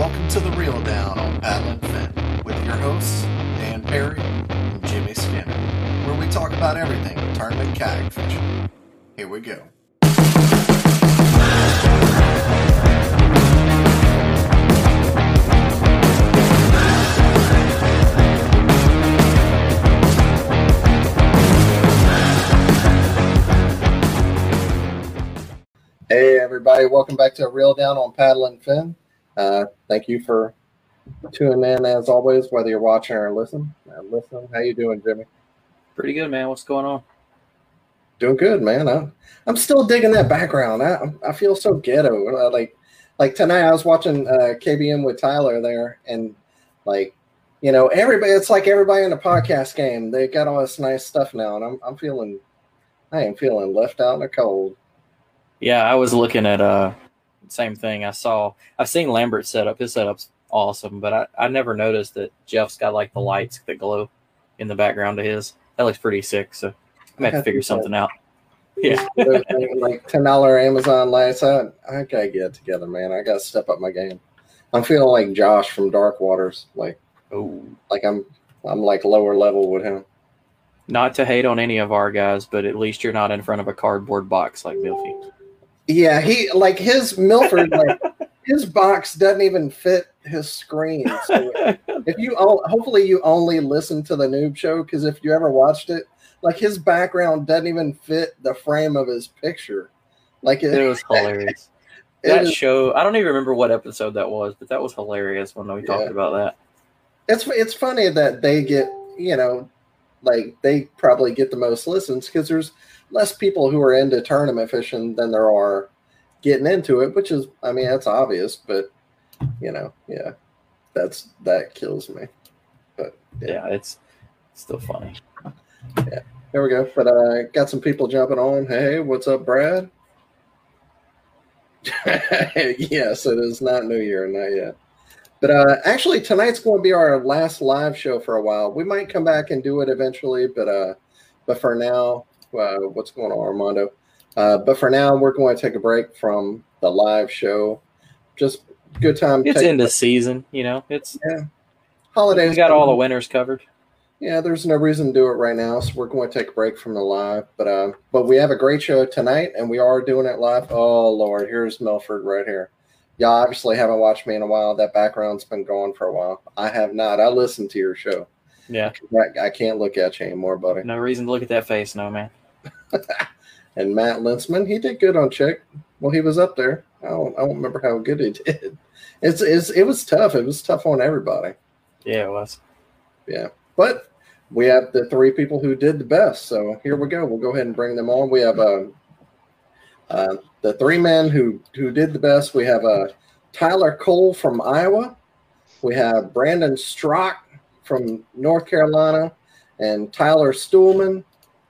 Welcome to the Reel Down on Paddle and Fin with your hosts, Dan Perry and Jimmy Skinner, where we talk about everything tournament kayak fishing. Here we go. Hey everybody, welcome back to a Reel Down on Paddle and Fin. Uh, thank you for tuning in as always, whether you're watching or listening. Uh, listen, how you doing, Jimmy? Pretty good, man. What's going on? Doing good, man. I'm, I'm still digging that background. I, I feel so ghetto. Uh, like like tonight, I was watching uh, KBM with Tyler there, and like you know, everybody. It's like everybody in the podcast game. They got all this nice stuff now, and I'm I'm feeling, I am feeling left out in the cold. Yeah, I was looking at uh same thing. I saw I've seen Lambert's setup. His setup's awesome, but I, I never noticed that Jeff's got like the lights that glow in the background of his. That looks pretty sick. So I'm gonna have to figure something out. Yeah. like ten dollar Amazon lights. I I gotta get it together, man. I gotta step up my game. I'm feeling like Josh from Dark Waters. Like oh, like I'm I'm like lower level with him. Not to hate on any of our guys, but at least you're not in front of a cardboard box like Milfy. Yeah, he like his Milford like his box doesn't even fit his screen. So if you hopefully you only listen to the noob show because if you ever watched it, like his background doesn't even fit the frame of his picture. Like it, it was hilarious. It that is, show, I don't even remember what episode that was, but that was hilarious when we talked about that. It's it's funny that they get you know, like they probably get the most listens because there's less people who are into tournament fishing than there are getting into it, which is, I mean, that's obvious, but you know, yeah, that's that kills me. But yeah, yeah it's still funny. Yeah, there we go. But uh, got some people jumping on. Hey, what's up, Brad? yes, it is not New Year, not yet. But uh, actually, tonight's going to be our last live show for a while. We might come back and do it eventually, but uh, but for now, uh, what's going on, Armando. Uh, but for now, we're going to take a break from the live show. Just good time. It's in the season, you know. It's yeah. Holidays. We got all the winners covered. Yeah, there's no reason to do it right now, so we're going to take a break from the live. But uh, but we have a great show tonight, and we are doing it live. Oh Lord, here's Milford right here. Y'all obviously haven't watched me in a while. That background's been going for a while. I have not. I listened to your show. Yeah, I, I can't look at you anymore, buddy. No reason to look at that face, no man. and Matt Linsman, he did good on check. Well, he was up there. I don't, I don't remember how good he did. It's, it's it was tough. It was tough on everybody. Yeah, it was. Yeah, but we have the three people who did the best. So here we go. We'll go ahead and bring them on. We have uh, uh, the three men who who did the best. We have uh, Tyler Cole from Iowa. We have Brandon Stock from North Carolina, and Tyler Stuhlmann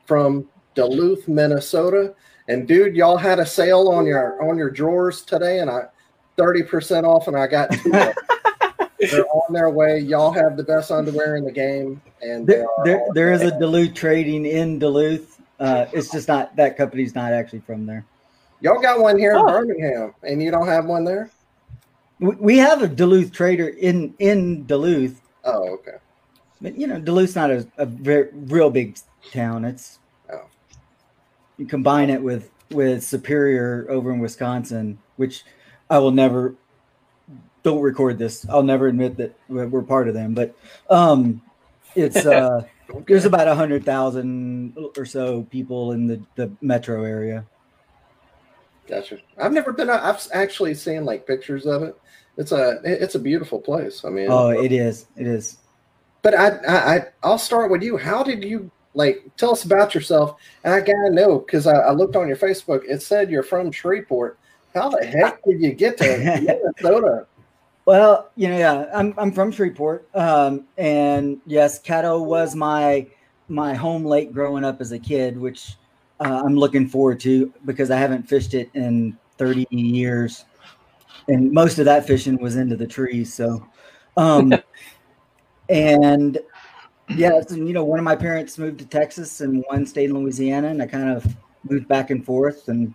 from Duluth, Minnesota. And dude, y'all had a sale on your on your drawers today, and I thirty percent off, and I got two. they're on their way. Y'all have the best underwear in the game, and there there, there is a Duluth trading in Duluth. Uh, it's just not that company's not actually from there. Y'all got one here oh. in Birmingham, and you don't have one there. We have a Duluth trader in in Duluth. Oh, okay. But you know, Duluth's not a, a very real big town. It's. You combine it with with Superior over in Wisconsin, which I will never don't record this. I'll never admit that we're part of them, but um, it's uh, okay. there's about a hundred thousand or so people in the the metro area. Gotcha. I've never been. I've actually seen like pictures of it. It's a it's a beautiful place. I mean, oh, it is. It is. But I I I'll start with you. How did you like tell us about yourself? And I gotta know because I, I looked on your Facebook. It said you're from Shreveport. How the heck did you get to Minnesota? Well, you know, yeah, I'm I'm from Shreveport, um, and yes, Caddo was my my home lake growing up as a kid, which uh, I'm looking forward to because I haven't fished it in 30 years, and most of that fishing was into the trees. So, um, and yeah, so, you know, one of my parents moved to Texas and one stayed in Louisiana, and I kind of moved back and forth and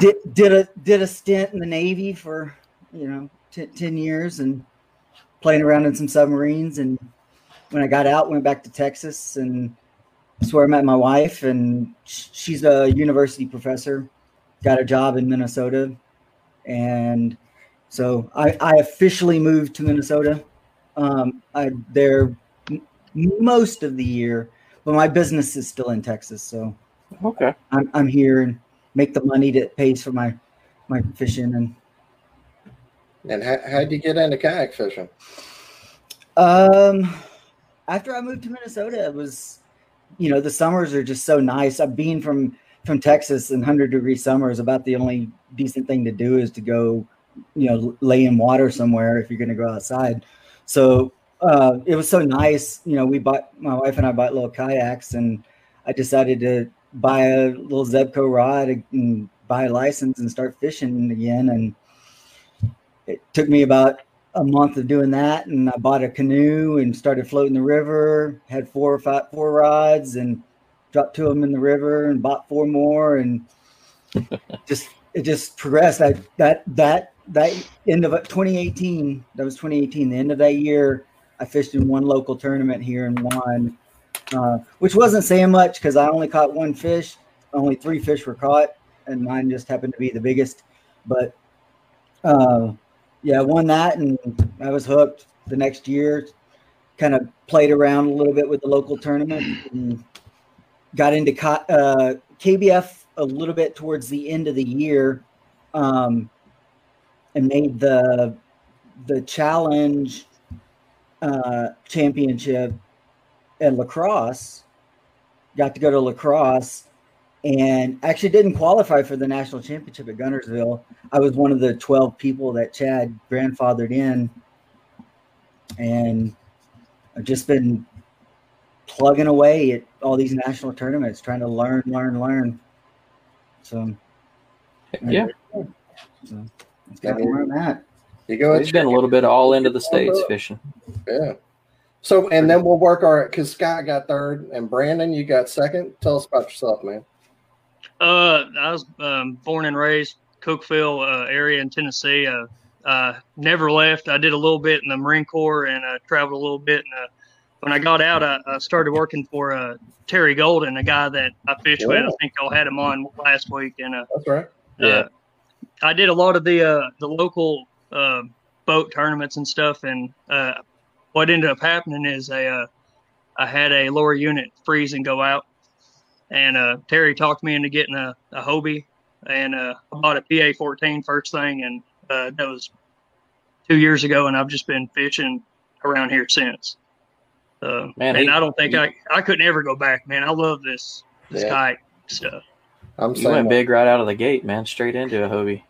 did did a did a stint in the Navy for you know, t- 10 years and playing around in some submarines. And when I got out, went back to Texas and that's where I met my wife. And she's a university professor, got a job in Minnesota. And so I, I officially moved to Minnesota. Um, I there most of the year, but my business is still in Texas. So okay, I'm, I'm here and make the money that pays for my my fishing and and how how'd you get into kayak fishing? Um, after I moved to Minnesota, it was, you know, the summers are just so nice. I've been from from Texas and hundred degree summers. About the only decent thing to do is to go, you know, lay in water somewhere if you're going to go outside. So uh, it was so nice. You know, we bought my wife and I bought little kayaks, and I decided to buy a little Zebco rod and buy a license and start fishing again. And it took me about a month of doing that and I bought a canoe and started floating the river, had four or five four rods and dropped two of them in the river and bought four more and just it just progressed. I that that that end of 2018, that was 2018, the end of that year, I fished in one local tournament here and won, uh, which wasn't saying much because I only caught one fish. Only three fish were caught, and mine just happened to be the biggest. But uh, yeah, won that, and I was hooked. The next year, kind of played around a little bit with the local tournament, and got into uh, KBF a little bit towards the end of the year, um, and made the the challenge uh, championship at La Crosse. Got to go to La Crosse and actually didn't qualify for the national championship at Guntersville. I was one of the 12 people that Chad grandfathered in, and I've just been plugging away at all these national tournaments, trying to learn, learn, learn. So, yeah. So that's kind of where I'm at. You go. We've been a little bit all into the states fishing. Yeah. So, and then we'll work our because Scott got third and Brandon, you got second. Tell us about yourself, man. Uh, I was um, born and raised Cookeville uh, area in Tennessee. Uh, uh, never left. I did a little bit in the Marine Corps and uh, traveled a little bit. And uh, when I got out, I, I started working for uh, Terry Golden, a guy that I fished yeah. with. I think y'all had him on last week. And uh, that's right. Uh, yeah, I did a lot of the uh, the local uh, boat tournaments and stuff. And uh, what ended up happening is a uh, I had a lower unit freeze and go out and uh, Terry talked me into getting a, a Hobie, and uh, I bought a PA 14 first thing, and uh, that was two years ago, and I've just been fishing around here since. Uh, Man, and he- I don't think he- I I couldn't ever go back, man. I love this this Yeah. kite stuff. I'm You went big right out of the gate, man. Straight into a Hobie.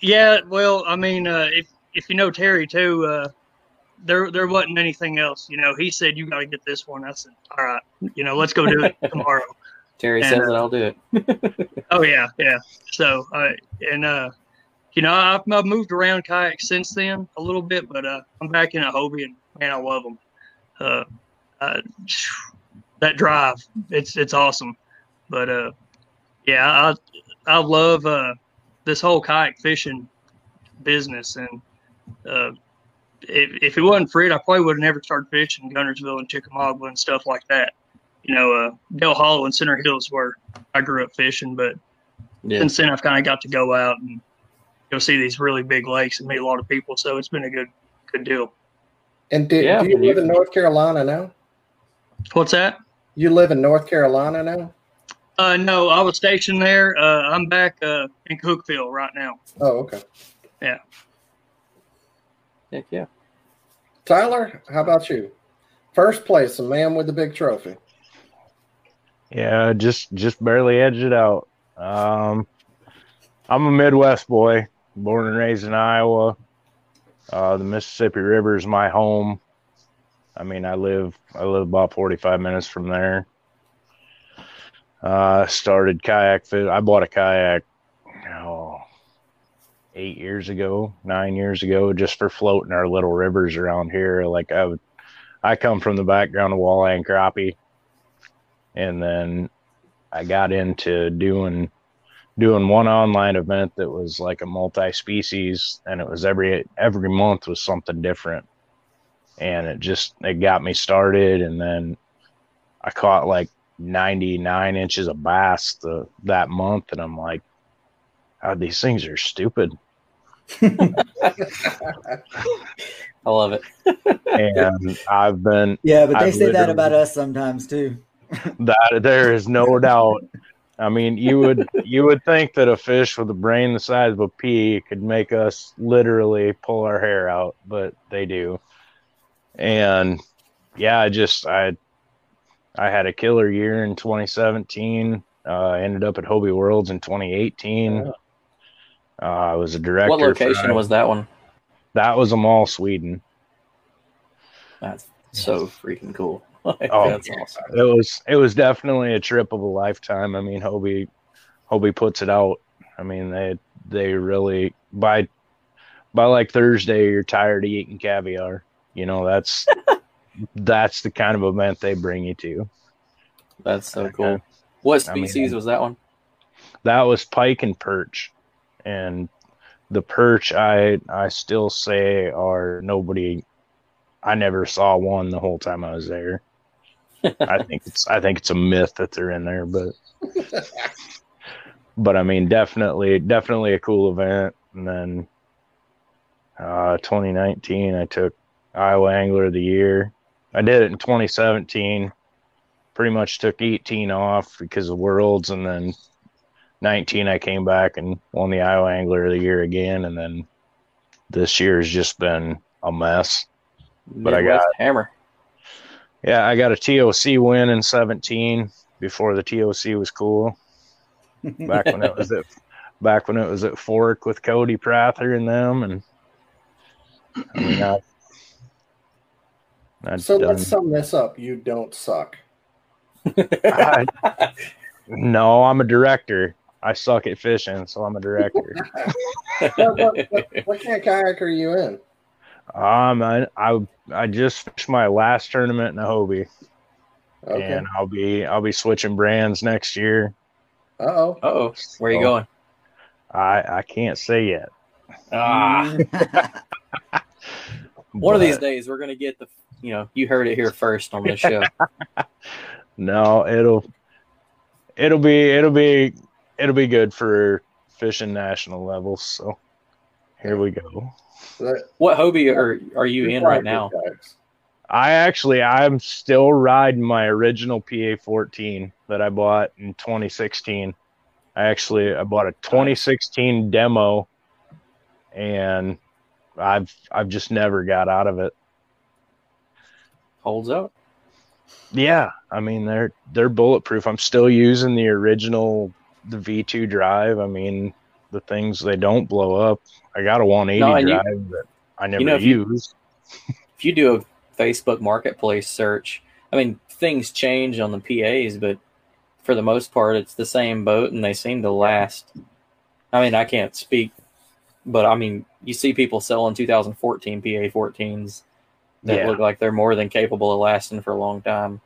Yeah, well, I mean, uh, if if you know Terry too, uh, there there wasn't anything else. You know, he said you got to get this one. I said, all right, you know, let's go do it tomorrow. Terry And, says uh, that I'll do it. Oh yeah, yeah. So, uh, and uh, you know, I've, I've moved around kayaks since then a little bit, but uh, I'm back in a Hobie, and man, I love them. Uh, uh, that drive, it's it's awesome. But uh, yeah, I I love uh, this whole kayak fishing business, and uh, if if it wasn't for it, I probably would have never started fishing in Guntersville and Chickamauga and stuff like that. You know, uh, Dale Hollow and Center Hills where I grew up fishing, but Yeah. since then I've kind of got to go out and go see these really big lakes and meet a lot of people. So it's been a good good deal. And do, Yeah, do you- live in North Carolina now? What's that? You live in North Carolina now? Uh, no, I was stationed there. Uh, I'm back uh, in Cookeville right now. Oh, okay. Yeah. Heck yeah. Tyler, how about you? First place, a man with the big trophy. Yeah, just just barely edged it out. Um, I'm a Midwest boy, born and raised in Iowa. Uh, the Mississippi River is my home. I mean, I live I live about 45 minutes from there. Uh, started kayak. I bought a kayak, oh, eight years ago, nine years ago, just for floating our little rivers around here. Like I would, I come from the background of walleye and crappie and then I got into doing doing one online event that was like a multi-species and it was every every month was something different and it just it got me started and then I caught like 99 inches of bass the, that month and I'm like God, these things are stupid I love it. and I've been Yeah, but they I've say that about us sometimes too. that there is no doubt. I mean, you would you would think that a fish with a brain the size of a pea could make us literally pull our hair out, but they do. And yeah, I just I I had a killer year in 2017. Uh, I ended up at Hobie Worlds in 2018. Uh, I was a director. What location for, was that one? that? Was Åmål, Sweden. That's so freaking cool. Like, Oh, that's awesome. it was it was definitely a trip of a lifetime. I mean, Hobie Hobie puts it out. I mean, they they really by by like Thursday you're tired of eating caviar. You know, that's that's the kind of event they bring you to. That's so cool. What I mean, species was that one? That was pike and perch. And the perch I I still say are nobody I never saw one the whole time I was there. I think it's I think it's a myth that they're in there, but but I mean definitely definitely a cool event. And then uh 2019 I took Iowa Angler of the Year. I did it in 2017. Pretty much took 18 off because of Worlds and then 19 I came back and won the Iowa Angler of the Year again and then this year has just been a mess. But I Midwest got- hammer. Yeah, I got a TOC win in 17 before the TOC was cool. Back when it was at back when it was at Fork with Cody Prather and them and I mean I, I'd So done- let's sum this up. You don't suck. I- no, I'm a director. I suck at fishing, so I'm a director. what, what, what, what kind of kayak are you in? um, I, I I just fished my last tournament in a Hobie, Okay. and I'll be I'll be switching brands next year. Uh oh. oh, where you So, going? I I can't say yet. Ah, one of these days we're gonna get the. You know, you heard it here first on this show. No, it'll it'll be it'll be it'll be good for fishing national levels. So here we go. What Hobie are are you in right now? I actually I'm still riding my original PA 14 that I bought in 2016. I actually I bought a 2016 demo and I've I've just never got out of it. Holds up. Yeah, I mean they're they're bulletproof. I'm still using the original the V2 drive. I mean the things they don't blow up. I got a 180 No, and you- drive that I never know, if you- use. if you do a Facebook Marketplace search, I mean, things change on the PAs, but for the most part, it's the same boat, and they seem to last. I mean, I can't speak, but I mean, you see people selling 2014 PA 14s that Yeah. look like they're more than capable of lasting for a long time.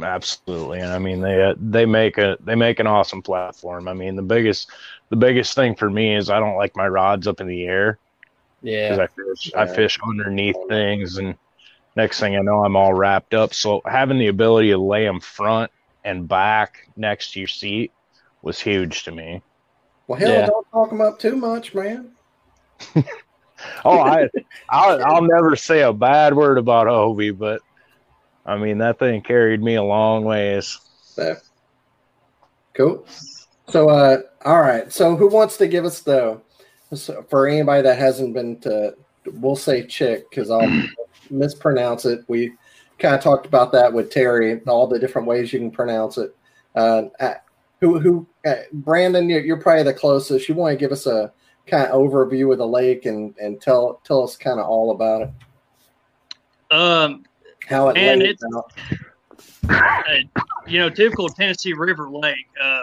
Absolutely, and I mean they uh, they make a they make an awesome platform. I mean the biggest the biggest thing for me is I don't like my rods up in the air because Yeah, I fish I fish underneath things, and next thing I know I'm all wrapped up. So having the ability to lay them front and back next to your seat was huge to me. Well, hell, Yeah. don't talk them up too much, man. Oh, I I'll, I'll never say a bad word about Hobie, but I mean that thing carried me a long ways. So, cool. So, uh, all right. So, who wants to give us the so for anybody that hasn't been to? We'll say chick because I'll mispronounce it. We kind of talked about that with Terry, all the different ways you can pronounce it. Uh, uh, who, who, uh, Brandon, you're, you're probably the closest. You want to give us a kind of overview of the lake and and tell tell us kind of all about it, Um, how it lays it's- out. uh, you know, typical Tennessee River Lake. Uh,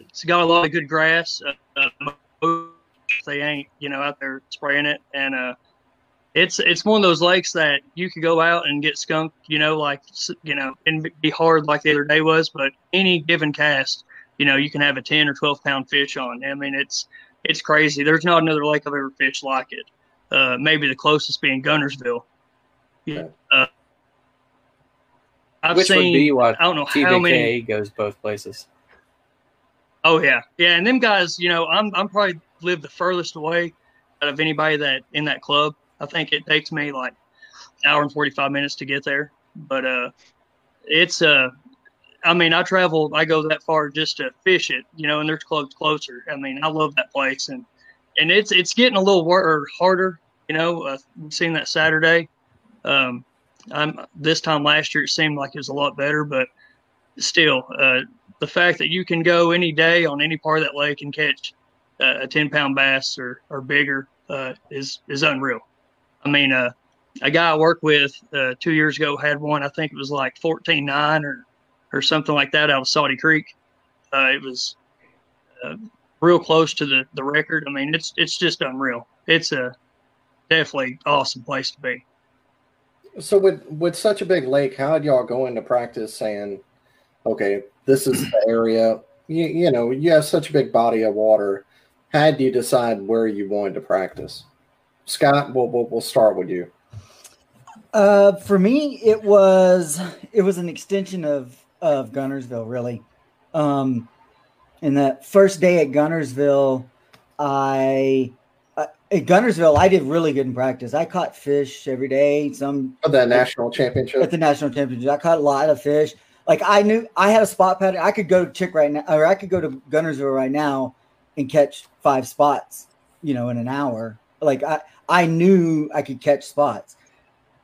it's got a lot of good grass. Uh, uh, they ain't, you know, out there spraying it, and uh, it's it's one of those lakes that you could go out and get skunked, you know, like you know, and be hard like the other day was. But any given cast, you know, you can have a ten or twelve pound fish on. I mean, it's it's crazy. There's not another lake I've ever fished like it. Uh, maybe the closest being Guntersville. Yeah. Uh, I've which seen. would be I don't know how many. goes both places. Oh yeah, yeah, and them guys, you know, I'm I'm probably live the furthest away out of anybody that in that club. I think it takes me like an hour and forty five minutes to get there, but uh, it's uh, I mean, I travel, I go that far just to fish it, you know, and there's clubs closer. I mean, I love that place, and and it's it's getting a little wor- or harder, you know. Uh, we've seen that Saturday. Um, I'm this time last year it seemed like it was a lot better, but still, uh, the fact that you can go any day on any part of that lake and catch uh, a 10 pound bass or, or bigger uh, is is unreal. I mean, uh, a guy I worked with uh, two years ago had one. I think it was like 14.9 or or something like that out of Soddy Creek. Uh, it was uh, real close to the the record. I mean, it's it's just unreal. It's a definitely awesome place to be. So with with such a big lake, how did y'all go into practice saying, okay, this is the area? You, you know, you have such a big body of water. How did you decide where you wanted to practice? Scott, we'll we'll, we'll start with you. Uh, for me, it was it was an extension of of Guntersville, really. Um, in the first day at Guntersville, I uh, at Guntersville I did really good in practice. I caught fish every day. Some For the national championship. at the national championship, I caught a lot of fish. Like I knew I had a spot pattern. I could go to Chick right now, or I could go to Guntersville right now and catch five spots, you know, in an hour. Like I, I knew I could catch spots.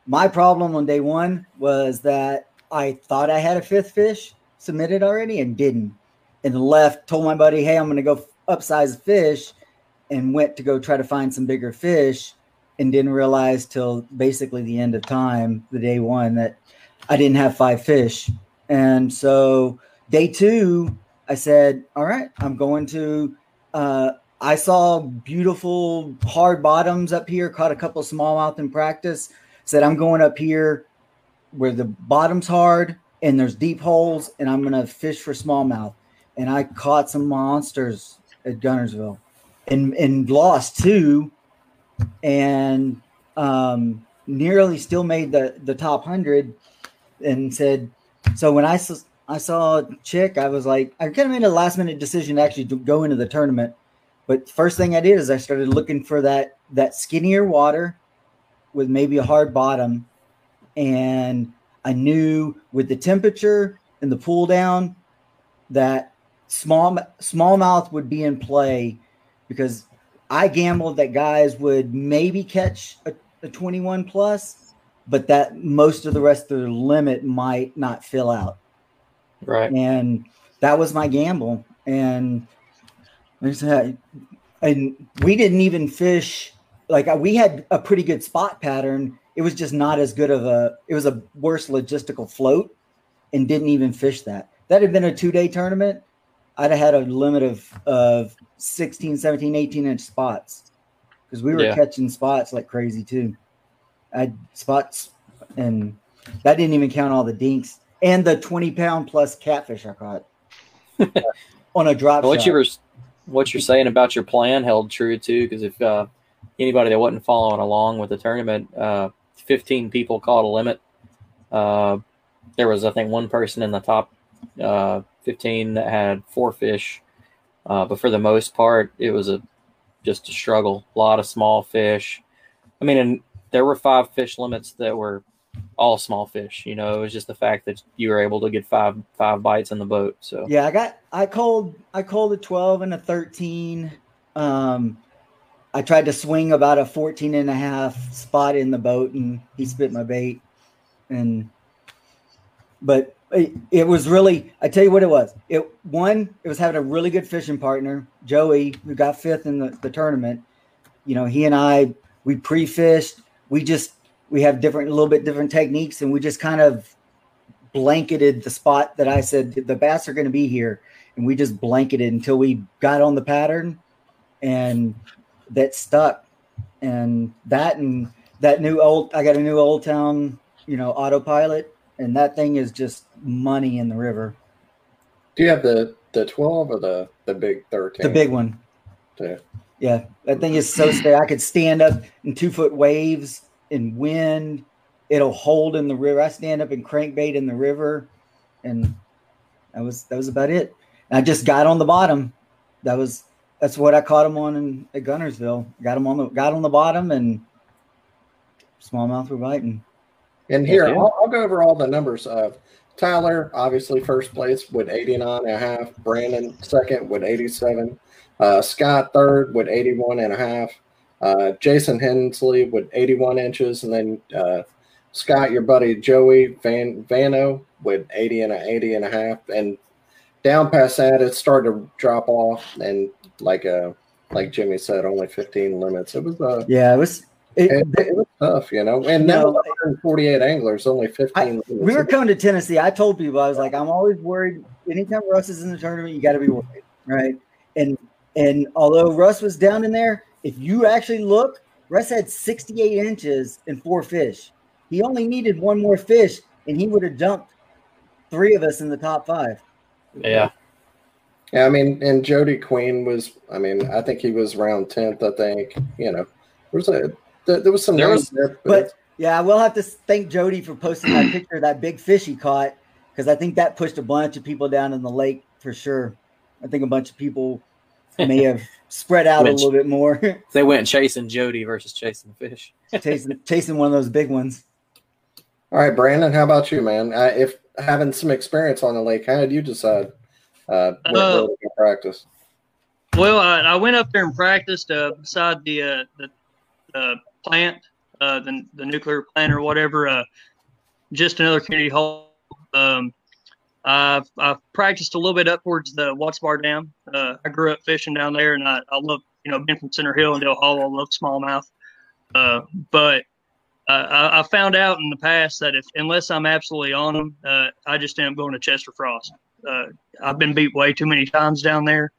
My problem on day one was that I thought I had a fifth fish submitted already and didn't, and left. Told my buddy, "Hey, I'm going to go upsize fish," and went to go try to find some bigger fish, and didn't realize till basically the end of time, the day one, that I didn't have five fish. And so day two, I said, "All right, I'm going to." Uh, I saw beautiful hard bottoms up here. Caught a couple smallmouth in practice. Said I'm going up here where the bottom's hard and there's deep holes, and I'm gonna fish for smallmouth. And I caught some monsters at Guntersville, and and lost two, and um, nearly still made the the top hundred. And said, so when I saw I saw Chick, I was like, I kind of made a last minute decision to actually go into the tournament. But first thing I did is I started looking for that that skinnier water with maybe a hard bottom, and I knew with the temperature and the pull down that small smallmouth would be in play because I gambled that guys would maybe catch a, a 21 plus, but that most of the rest of the limit might not fill out. Right. And that was my gamble. And and we didn't even fish like we had a pretty good spot pattern. It was just not as good of a it was a worse logistical float and didn't even fish that. That had been a two day tournament. I'd have had a limit of of 16, 17, 18 inch spots because we were Yeah. catching spots like crazy too. I had spots, and that didn't even count all the dinks and the 20 pound plus catfish I caught on a drop what shot. you were what you're saying about your plan held true too because if uh, anybody that wasn't following along with the tournament uh, 15 people caught a limit. Uh, there was i think one person in the top uh, 15 that had four fish. Uh, but for the most part it was a just a struggle. A lot of small fish. I mean and there were five fish limits that were all small fish you know? It was just the fact that you were able to get five five bites in the boat so. Yeah, I got I called I called a 12 and a 13. Um I tried to swing about a 14 and a half spot in the boat and he spit my bait. And but it, it was really I tell you what it was. It one, it was having a really good fishing partner, Joey, who got fifth in the, the tournament. You know, he and I we pre-fished, we just we have different a little bit different techniques and we just kind of blanketed the spot that I said the bass are going to be here, and we just blanketed until we got on the pattern, and that stuck. And that and that new old, I got a new Old Town, you know, autopilot, and that thing is just money in the river. Do you have the the twelve or the the big thirteen? The big one, Yeah. yeah, that thing is so steady. I could stand up in two foot waves in wind. It'll hold in the river. I stand up and crankbait in the river, and that was that was about it. I just got on the bottom. That was that's what I caught him on in at Guntersville. Got him on the got on the bottom, and smallmouth were biting. And here, I'll, I'll go over all the numbers. of Tyler, obviously, first place with 89 and a half. Brandon, second with 87. Uh, Scott, third with 81 and a half. Uh, Jason Hensley with 81 inches. And then uh, Scott, your buddy Joey Van Vano with 80 and a 80 and a half. And down past that, it started to drop off. And like uh, like Jimmy said, only 15 limits. It was uh, Yeah, it was. It, it, it was tough, you know. And now No. 148 anglers, only 15 I- limits. we were coming to Tennessee. I told people I was like, I'm always worried. Anytime Russ is in the tournament, you got to be worried, right? And and although Russ was down in there, if you actually look, Russ had 68 inches and four fish. He only needed one more fish, and he would have dumped three of us in the top five. yeah Yeah, I mean, and Jody Queen was. I mean, I think he was around tenth. I think you know, there was a there, there was some There was- there, But yeah, I will have to thank Jody for posting that picture of that big fish he caught because I think that pushed a bunch of people down in the lake for sure. I think a bunch of people may have spread out a little bit more, they went chasing Jody versus chasing the fish. chasing chasing one of those big ones. all right, Brandon, how about you, man? Uh, if having some experience on the lake, how did you decide uh, where, Uh, where practice? Well, I, I went up there and practiced uh, beside the uh, the uh, plant, uh, the the nuclear plant or whatever. Uh, just another community hall. Um, I've, I've practiced a little bit up towards the Watts Bar Dam. Uh, I grew up fishing down there, and I, I love you know being from Center Hill and Dale Hollow. I love smallmouth. Uh, but uh, I, I found out in the past that if unless I'm absolutely on them, uh, I just end up going to Chester Frost. Uh, I've been beat way too many times down there.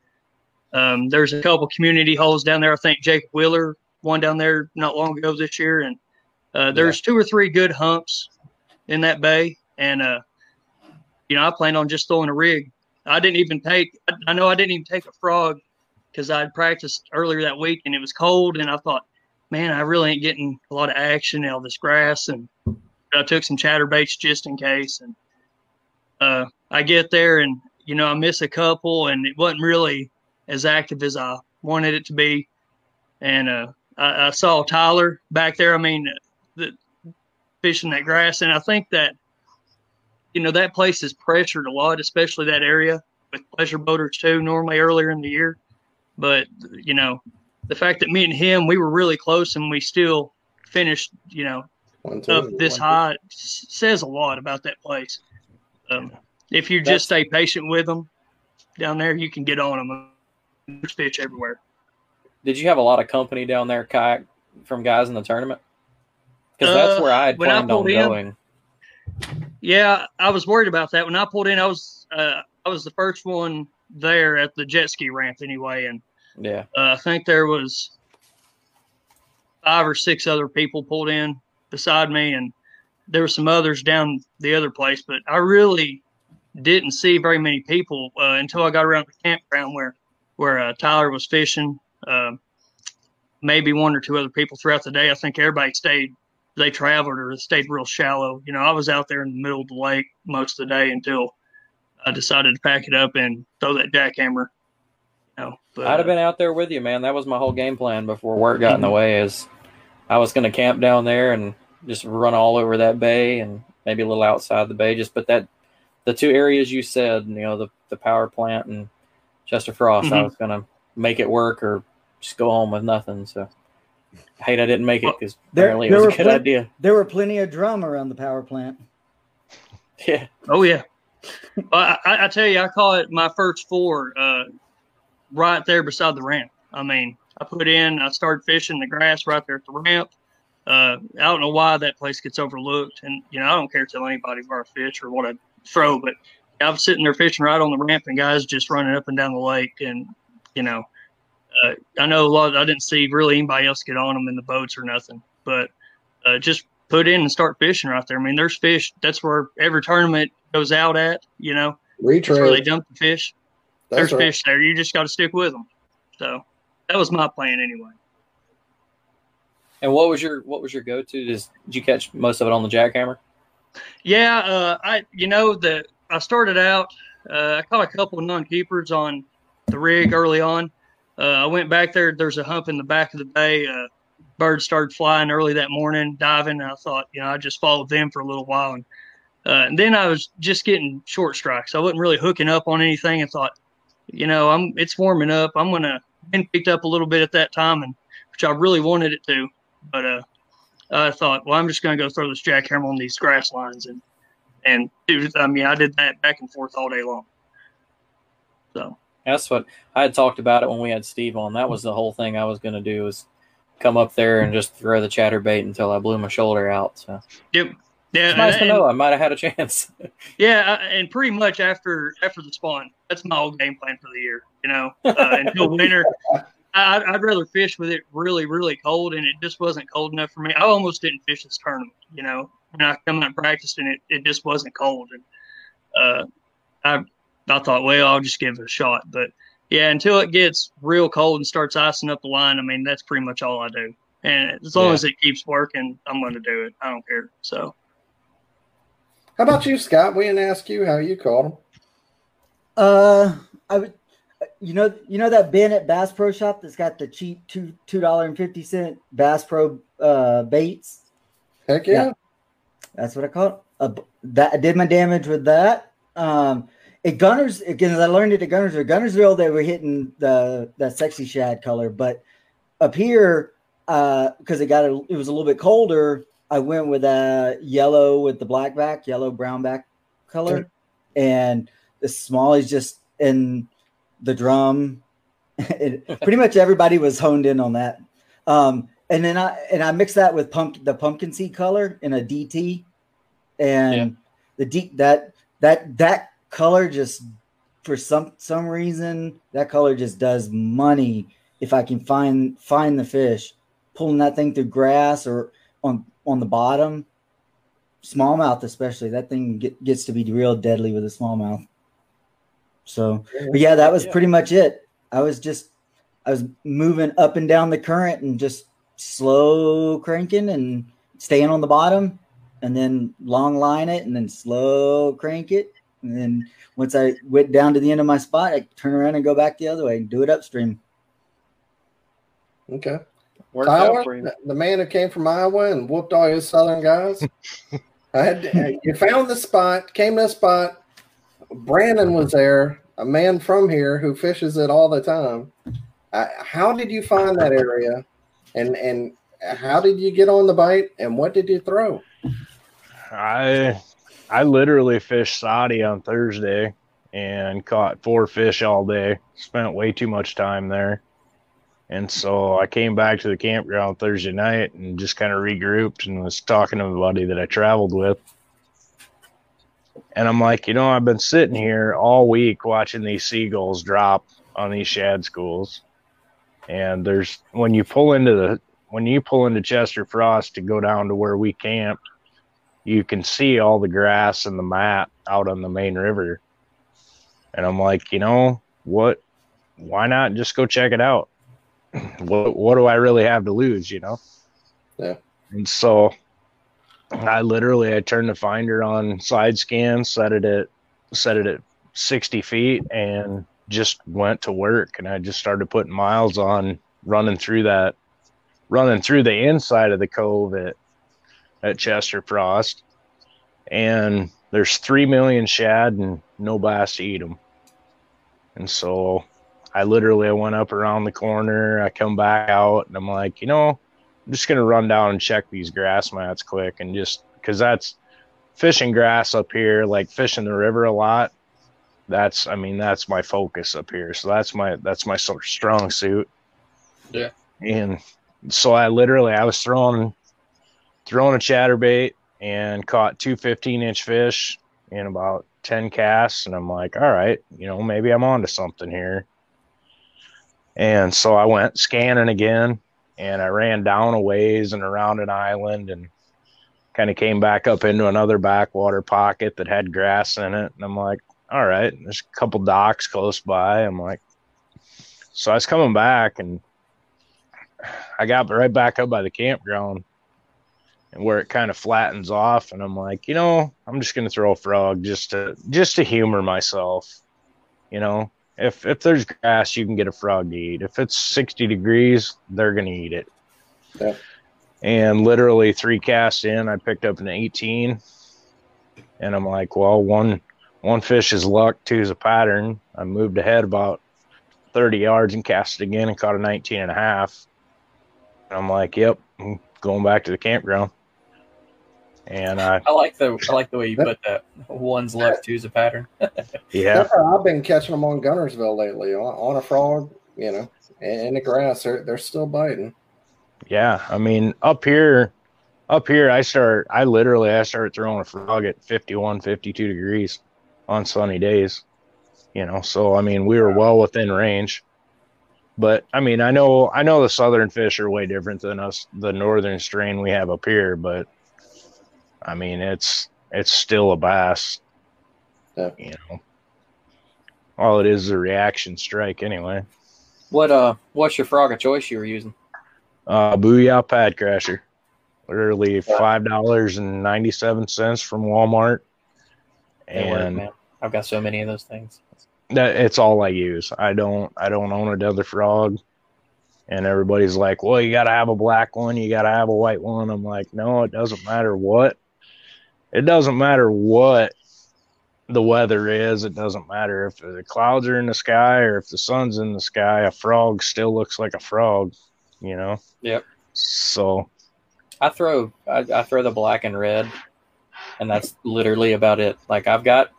Um, there's a couple community holes down there. I think Jacob Wheeler won down there not long ago this year, and uh, there's two or three good humps in that bay. And uh, you know, I planned on just throwing a rig. I didn't even take. I, I know I didn't even take a frog because I'd practiced earlier that week and it was cold, and I thought, man, I really ain't getting a lot of action out of this grass, and I took some chatterbaits just in case. And uh, I get there, and you know, I miss a couple, and it wasn't really as active as I wanted it to be. And uh, I, I saw Tyler back there. I mean, the, fishing that grass, and I think that you know that place is pressured a lot, especially that area with pleasure boaters too. Normally earlier in the year, but you know the fact that me and him we were really close, and we still finished you know One, two, up this one, high says a lot about that place. Um, if you just stay patient with them down there, you can get on them. There's fish everywhere. Did you have a lot of company down there, kayak from guys in the tournament? Because that's Uh, where I had when I planned on in- going. Yeah, I was worried about that when I pulled in. I was uh, I was the first one there at the jet ski ramp anyway, and Yeah, uh, I think there was five or six other people pulled in beside me, and there were some others down the other place. But I really didn't see very many people uh, until I got around the campground where where uh, Tyler was fishing. Uh, maybe one or two other people throughout the day. I think everybody stayed. They traveled or stayed real shallow. You know, I was out there in the middle of the lake most of the day until I decided to pack it up and throw that jackhammer. You know, but, I'd have been out there with you, man. That was my whole game plan before work got in the way. Is I was going to camp down there and just run all over that bay and maybe a little outside the bay. Just but that the two areas you said, you know, the the power plant and Chester Frost, I Mhm. was going to make it work or just go home with nothing. So I hate I didn't make it because there- apparently there it was were a good plen- idea. There were plenty of drum around the power plant. Yeah, Oh yeah, Well, I, I tell you, I caught my first four uh, right there beside the ramp. I mean, I put in, I started fishing the grass right there at the ramp. Uh, I don't know why that place gets overlooked, and you know, I don't care to tell anybody where I fish or what I throw, but I was sitting there fishing right on the ramp, and guys just running up and down the lake, and you know, uh, I know a lot. I didn't see really anybody else get on them in the boats or nothing, but uh, just put in and start fishing right there. I mean, there's fish. That's where every tournament goes out at. You know, that's where they Retread. dump the fish. That's There's right. fish there. You just got to stick with them. So that was my plan anyway. and what was your what was your go to? Did you catch most of it on the jackhammer? Yeah, uh, I you know the I started out. Uh, I caught a couple non keepers on the rig early on. Uh, I went back there. There's a hump in the back of the bay. Uh, birds started flying early that morning, diving. And I thought, you know, I just followed them for a little while, and, uh, and then I was just getting short strikes. I wasn't really hooking up on anything, and thought, you know, I'm it's warming up. I'm gonna wind picked up a little bit at that time, and which I really wanted it to, but uh, I thought, well, I'm just gonna go throw this jackhammer on these grass lines, and and dude, I mean, I did that back and forth all day long. So That's what I had talked about it when we had Steve on. That was the whole thing I was going to do was come up there and just throw the chatterbait until I blew my shoulder out. So yep, yeah, it's nice to know I might have had a chance. Yeah, and pretty much after after the spawn, that's my whole game plan for the year. You know, uh, until winter, I, I'd rather fish with it really, really cold, and it just wasn't cold enough for me. I almost didn't fish this tournament. You know, when I come out and practiced, and it, it just wasn't cold, and uh, I I thought, well, I'll just give it a shot. But yeah, until it gets real cold and starts icing up the line, I mean, that's pretty much all I do. And as long Yeah. as it keeps working, I'm going to do it. I don't care. So. How about you, Scott? We didn't ask you how you caught them. Uh, I would, you know, you know that bin at Bass Pro Shop that's got the cheap two two dollar and fifty cent Bass Pro uh baits. Heck yeah. Yeah. That's what I caught. Uh, that I did my damage with that. Um, at Gunners again, as I learned it at Gunners or Guntersville, they were hitting the that sexy shad color, but up here, uh, because it got a, it was a little bit colder. I went with a yellow with the black back, yellow brown back color, and the smallies just in the drum. it, pretty much everybody was honed in on that. Um, and then I and I mixed that with pumpkin the pumpkin seed color in a DT, and Yeah. the D that that that color just for some some reason that color just does money if I can find find the fish pulling that thing through grass or on on the bottom smallmouth especially that thing get, gets to be real deadly with a smallmouth so but yeah that was pretty much it i was just i was moving up and down the current and just slow cranking and staying on the bottom and then long line it and then slow crank it and then once i went down to the end of my spot i turn around and go back the other way and do it upstream Okay. Worked out Tyler, for the man who came from Iowa and whooped all his Southern guys. I had you found the spot, came to the spot. Brandon was there, a man from here who fishes it all the time. Uh, how did you find that area? And and how did you get on the bite, and what did you throw? I I literally fished Soddy on Thursday and caught four fish all day. Spent way too much time there. And so I came back to the campground Thursday night and just kind of regrouped and was talking to a buddy that I traveled with. And I'm like, you know, I've been sitting here all week watching these seagulls drop on these shad schools. And there's when you pull into the when you pull into Chester Frost to go down to where we camped, you can see all the grass and the mat out on the main river. And I'm like, you know, what why not just go check it out? what what do I really have to lose, you know? Yeah. And so I literally I turned the finder on side scan, set it at set it at 60 feet and just went to work and I just started putting miles on running through that running through the inside of the cove at at Chester Frost. And there's 3 million shad and no bass to eat them. And so I literally I went up around the corner, I come back out and I'm like, you know, I'm just gonna run down and check these grass mats quick and just because that's fishing grass up here, like fishing the river a lot. That's I mean that's my focus up here. So that's my that's my sort of strong suit. Yeah. And so I literally I was throwing throwing a chatterbait and caught two 15 inch fish in about 10 casts and I'm like, all right, you know, maybe I'm onto something here. And so I went scanning again and I ran down a ways and around an island and kind of came back up into another backwater pocket that had grass in it. And I'm like, all right, there's a couple docks close by. I'm like, so I was coming back and I got right back up by the campground and where it kind of flattens off. And I'm like, you know, I'm just going to throw a frog just to, just to humor myself, you know, if if there's grass, you can get a frog to eat. If it's 60 degrees, they're gonna eat it. Yeah. And literally three casts in, I picked up an 18, and I'm like, well, one one fish is luck, two is a pattern. I moved ahead about 30 yards and cast it again and caught a 19 and a half. And I'm like, yep, I'm going back to the campground. And I, I like the I like the way you put that. One's left, two's a pattern. yeah, I've been catching them on Guntersville lately on, on a frog, you know, in, in the grass. They're they're still biting. Yeah, I mean, up here, up here, I start, I literally, I start throwing a frog at 51, 52 degrees on sunny days, you know. So, I mean, we were well within range. But I mean, I know, I know the southern fish are way different than us, the northern strain we have up here. But I mean, it's it's still a bass. Yeah. You know, all it is is a reaction strike anyway. What uh what's your frog of choice you were using? Uh, Booyah Pad Crasher, literally five dollars and ninety seven cents from Walmart, work, and man. I've got so many of those things. that it's all I use. I don't I don't own another frog, and everybody's like, "Well, you got to have a black one, you got to have a white one." I'm like, "No, it doesn't matter what. It doesn't matter what the weather is. It doesn't matter if the clouds are in the sky or if the sun's in the sky. A frog still looks like a frog, you know." Yep. So I throw I, I throw the black and red, and that's literally about it. Like I've got,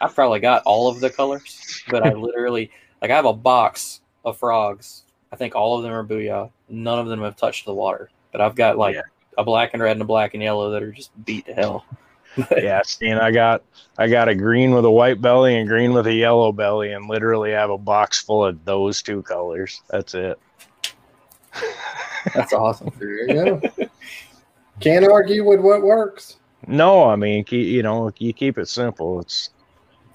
I've probably got all of the colors, but I literally like I have a box of frogs. I think all of them are booyah. None of them have touched the water, but I've got like Yeah. A black and red and a black and yellow that are just beat to hell. yeah, Stan, I got I got a green with a white belly and green with a yellow belly, and literally have a box full of those two colors. That's it. That's awesome. There you go. Can't argue with what works. No, I mean, ke- you know, you keep it simple. It's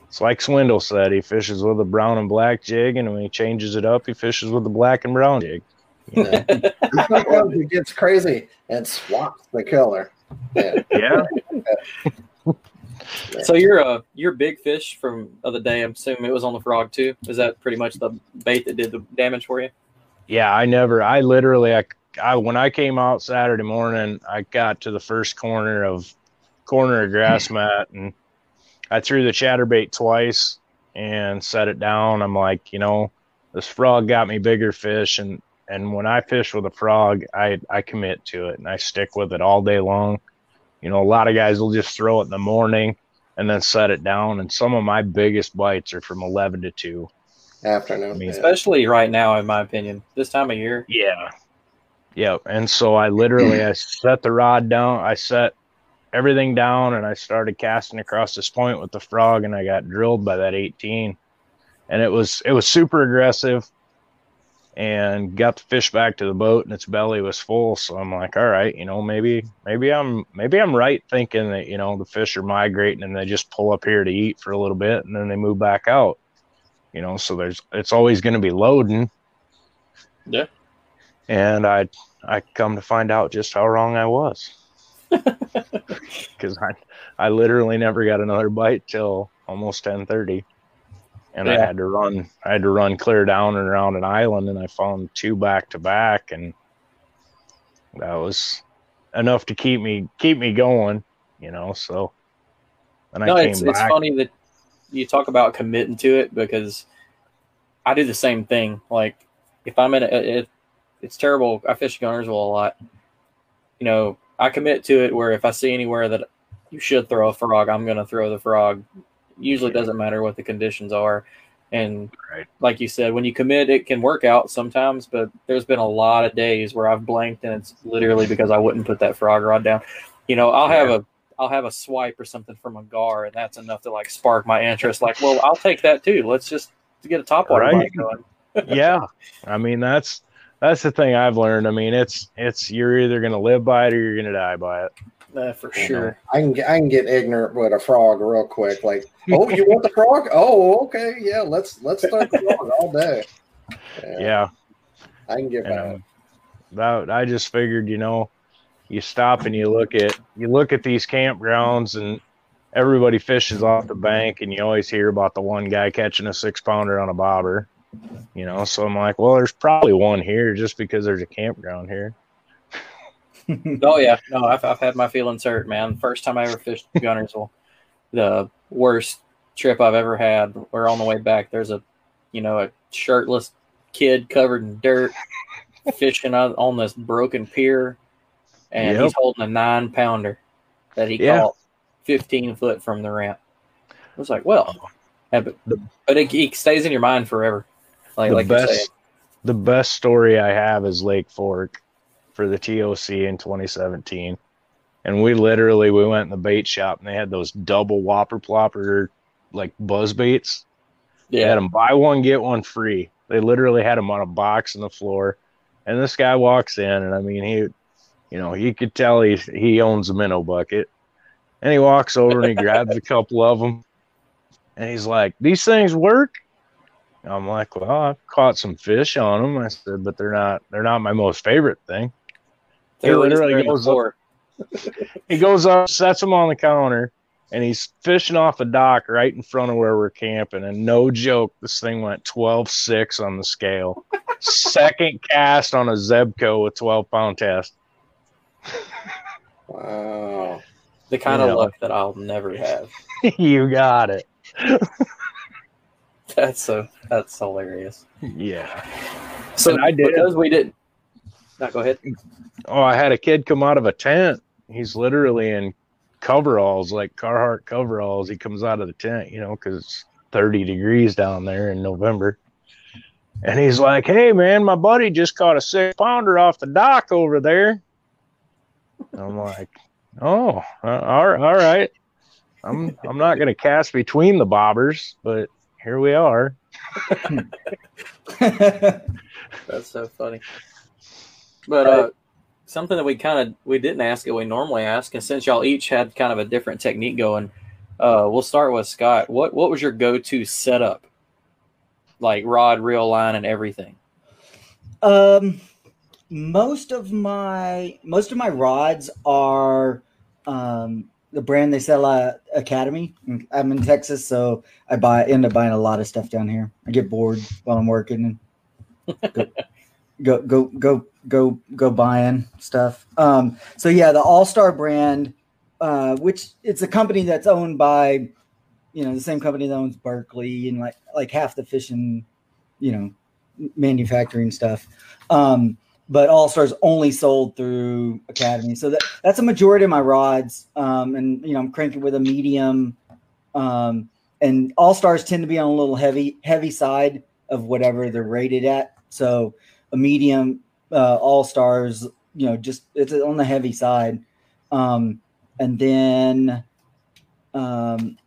it's like Swindle said. He fishes with a brown and black jig, and when he changes it up, he fishes with a black and brown jig. You know? Sometimes it gets crazy and swaps the killer. Yeah. yeah, So your uh your big fish from the other day, I'm assuming it was on the frog too. Is that pretty much the bait that did the damage for you? yeah. I never. I literally. I, I when I came out Saturday morning, I got to the first corner of corner of grass mat, and I threw the chatterbait twice and set it down. I'm like, you know, this frog got me bigger fish, and And when I fish with a frog, I I commit to it and I stick with it all day long. You know, a lot of guys will just throw it in the morning and then set it down. And some of my biggest bites are from eleven to two. Afternoon. I mean. Especially right now, in my opinion, this time of year. Yeah. Yep. And so I literally I set the rod down, I set everything down and I started casting across this point with the frog and I got drilled by that 18. And it was it was super aggressive and got the fish back to the boat and its belly was full. So I'm like, all right, you know, maybe maybe I'm maybe I'm right thinking that, you know, the fish are migrating and they just pull up here to eat for a little bit and then they move back out. You know, so there's it's always gonna be loading. Yeah. And I I come to find out just how wrong I was. Because I I literally never got another bite till almost ten thirty. And I had to run I had to run clear down and around an island and I found two back to back and that was enough to keep me keep me going, you know, so and I no, came it's, back. it's funny that you talk about committing to it because I do the same thing. Like if I'm in a, it, it's terrible. I fish Guntersville a lot. You know, I commit to it where if I see anywhere that you should throw a frog, I'm going to throw the frog. Usually doesn't matter what the conditions are. And Right. like you said, when you commit, it can work out sometimes, but there's been a lot of days where I've blanked and it's literally because I wouldn't put that frog rod down. You know, I'll have a I'll have a swipe or something from a gar, and that's enough to like spark my interest. Like, well, I'll take that too. Let's just get a top water Right. bite going. yeah i mean that's that's the thing i've learned i mean it's it's you're either going to live by it or you're going to die by it Uh, for You sure. I can get, I can get ignorant with a frog real quick. Like, oh, you want the frog? Oh, okay, yeah. Let's let's start the frog all day. Yeah, yeah I can get and, that. um, that i just figured you know you stop and you look at you look at these campgrounds and everybody fishes off the bank and you always hear about the one guy catching a six pounder on a bobber you know so i'm like well there's probably one here just because there's a campground here Oh yeah, no, I've I've had my feelings hurt, man. First time I ever fished Guntersville, the worst trip I've ever had. We're on the way back. There's a, you know, a shirtless kid covered in dirt fishing on, on this broken pier, and Yep. he's holding a nine pounder that he Yeah. caught 15 foot from the ramp. I was like, well, yeah, but but it, it stays in your mind forever. Like the like best the best story I have is Lake Fork for the TOC in 2017. And we literally we went in the bait shop and they had those double whopper plopper like buzz baits. They had them buy one get one free. They literally had them on a box on the floor. And this guy walks in and I mean he you know, he could tell he he owns a minnow bucket. And he walks over and he grabs a couple of them. And he's like, "These things work?" I'm like, well, I've caught some fish on them. I said, but they're not they're not my most favorite thing. They're he literally there in the goes up, he goes up, sets him on the counter, and he's fishing off a dock right in front of where we're camping. And no joke, this thing went 12-6 on the scale. Second cast on a Zebco with 12 pound test. Wow. The kind Yeah. of luck that I'll never have. you got it. That's so that's hilarious. Yeah. So And I did. because we didn't. No, go ahead. Oh, I had a kid come out of a tent. He's literally in coveralls, like Carhartt coveralls. He comes out of the tent, you know, because it's 30 degrees down there in November. And he's like, "Hey, man, my buddy just caught a six pounder off the dock over there." I'm like, "Oh, uh, all right, all right. I'm I'm not gonna cast between the bobbers, but here we are." That's so funny. But uh, something that we kind of we didn't ask that we normally ask, and since y'all each had kind of a different technique going, uh, we'll start with Scott. What what was your go to setup? Like rod, reel, line, and everything. Um, most of my most of my rods are um, the brand they sell at Academy. I'm in Texas, so I buy end up buying a lot of stuff down here. I get bored while I'm working and go go go go go, go buying stuff. Um, so yeah, the All Star brand, uh, which it's a company that's owned by you know the same company that owns Berkley and like like half the fishing, you know, manufacturing stuff. Um, but All Stars only sold through Academy, so that that's a majority of my rods. Um, and you know, I'm cranking with a medium. Um, and All Stars tend to be on a little heavy heavy side of whatever they're rated at. So a medium uh, All Stars, you know, just it's on the heavy side. Um, and then, um,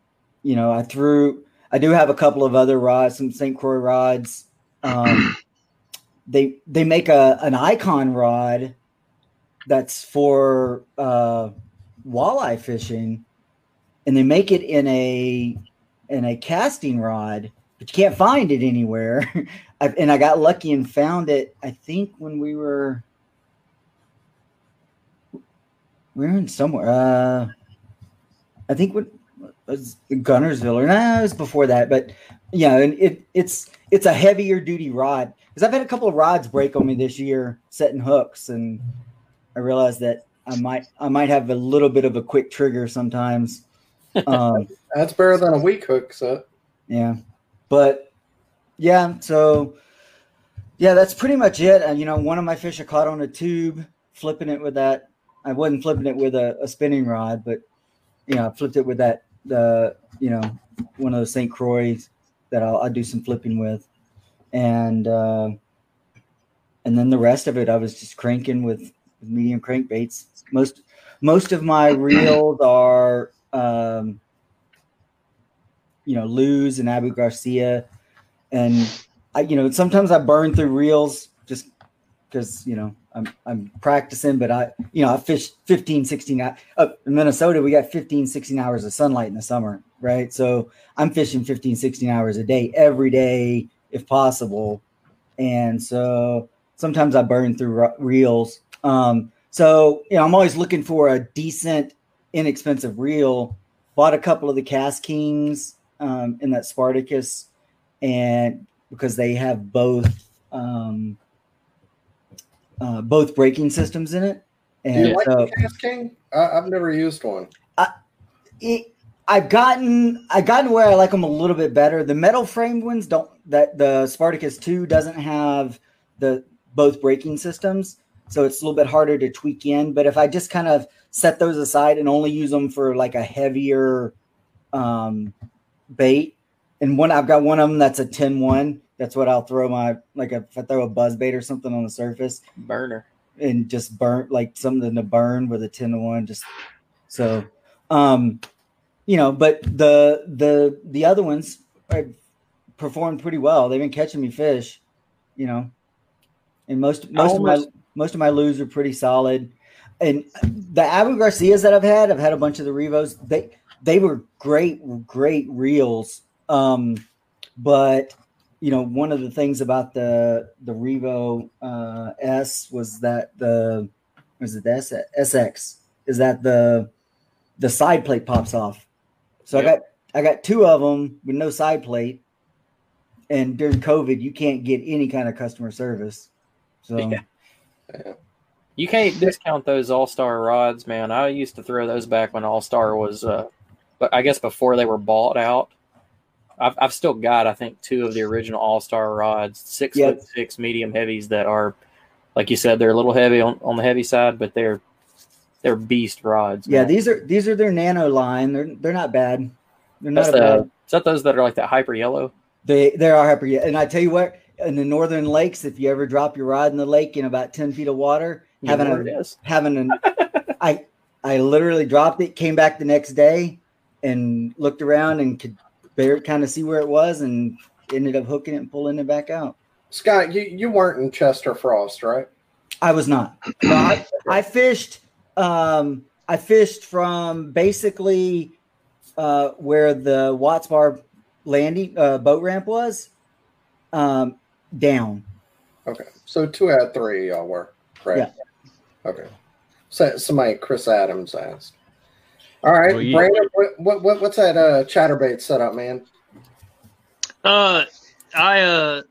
you know, I threw. I do have a couple of other rods, some St. Croix rods. Um, they they make a an icon rod that's for uh, walleye fishing, and they make it in a in a casting rod, but you can't find it anywhere. I, and I got lucky and found it. I think when we were we were in somewhere. Uh, I think what was Guntersville or nah, it was before that. But yeah, and it it's it's a heavier duty rod because I've had a couple of rods break on me this year setting hooks, and I realized that I might I might have a little bit of a quick trigger sometimes. Um, That's better than a weak hook set. yeah, but yeah, so yeah, that's pretty much it. And you know, one of my fish I caught on a tube, flipping it with that. I wasn't flipping it with a, a spinning rod, but you know, I flipped it with that the you know one of those St. Croix that I'll, I'll do some flipping with, and uh, and then the rest of it I was just cranking with, with medium crankbaits. Most most of my reels are um, you know Lew's and Abu Garcia, and I you know sometimes I burn through reels just because you know I'm I'm practicing, but I you know I fish 15, 16 hours. Up in Minnesota, we got 15, 16 hours of sunlight in the summer, right? So I'm fishing 15, 16 hours a day every day if possible, and so sometimes I burn through reels. Um, so you know I'm always looking for a decent, inexpensive reel. Bought a couple of the Cast Kings um, in that Spartacus, and because they have both. Um, uh, both braking systems in it. Do And you like so the Cast King? I, I've never used one. it, I've gotten I've gotten where I like them a little bit better. The metal framed ones don't that the Spartacus 2 doesn't have the both braking systems. So it's a little bit harder to tweak in. But if I just kind of set those aside and only use them for like a heavier um, bait, and one I've got one of them that's a 10 1. That's what I'll throw my like if I throw a buzz bait or something on the surface. Burner. and just burn like something to burn with a 10 to 1 just so um you know but the the the other ones have performed pretty well they've been catching me fish you know and most most of my most of my lures are pretty solid and the abu garcias that i've had i've had a bunch of the revos they they were great great reels um but you know, one of the things about the the Revo uh, S was that the was it the S, SX is that the the side plate pops off. So Yep. I got I got two of them with no side plate, and during COVID you can't get any kind of customer service. So Yeah. You can't discount those All Star rods, man. I used to throw those back when All Star was, uh, but I guess before they were bought out. I've, I've still got, I think, two of the original All Star rods, six Yeah. foot six medium heavies that are, like you said, they're a little heavy on, on the heavy side, but they're they're beast rods. yeah, these are these are their nano line. They're they're not bad. They're not that's bad the is that those that are like that hyper yellow? They they are hyper. Yellow. And I tell you what, in the northern lakes, if you ever drop your rod in the lake in about ten feet of water, You having a what it is. having an I I literally dropped it, came back the next day, and looked around and could bear kind of see where it was, and ended up hooking it and pulling it back out. Scott, you, you weren't in Chester Frost, right? I was not. I, I fished. Um, I fished from basically uh, where the Watts Bar landing uh, boat ramp was, um, down. Okay. So two out of three y'all were, right? Okay. So, somebody, Chris Adams asked. All right, Well, you- Brandon, what, what, what, what's that uh, chatterbait setup, man? Uh, I uh,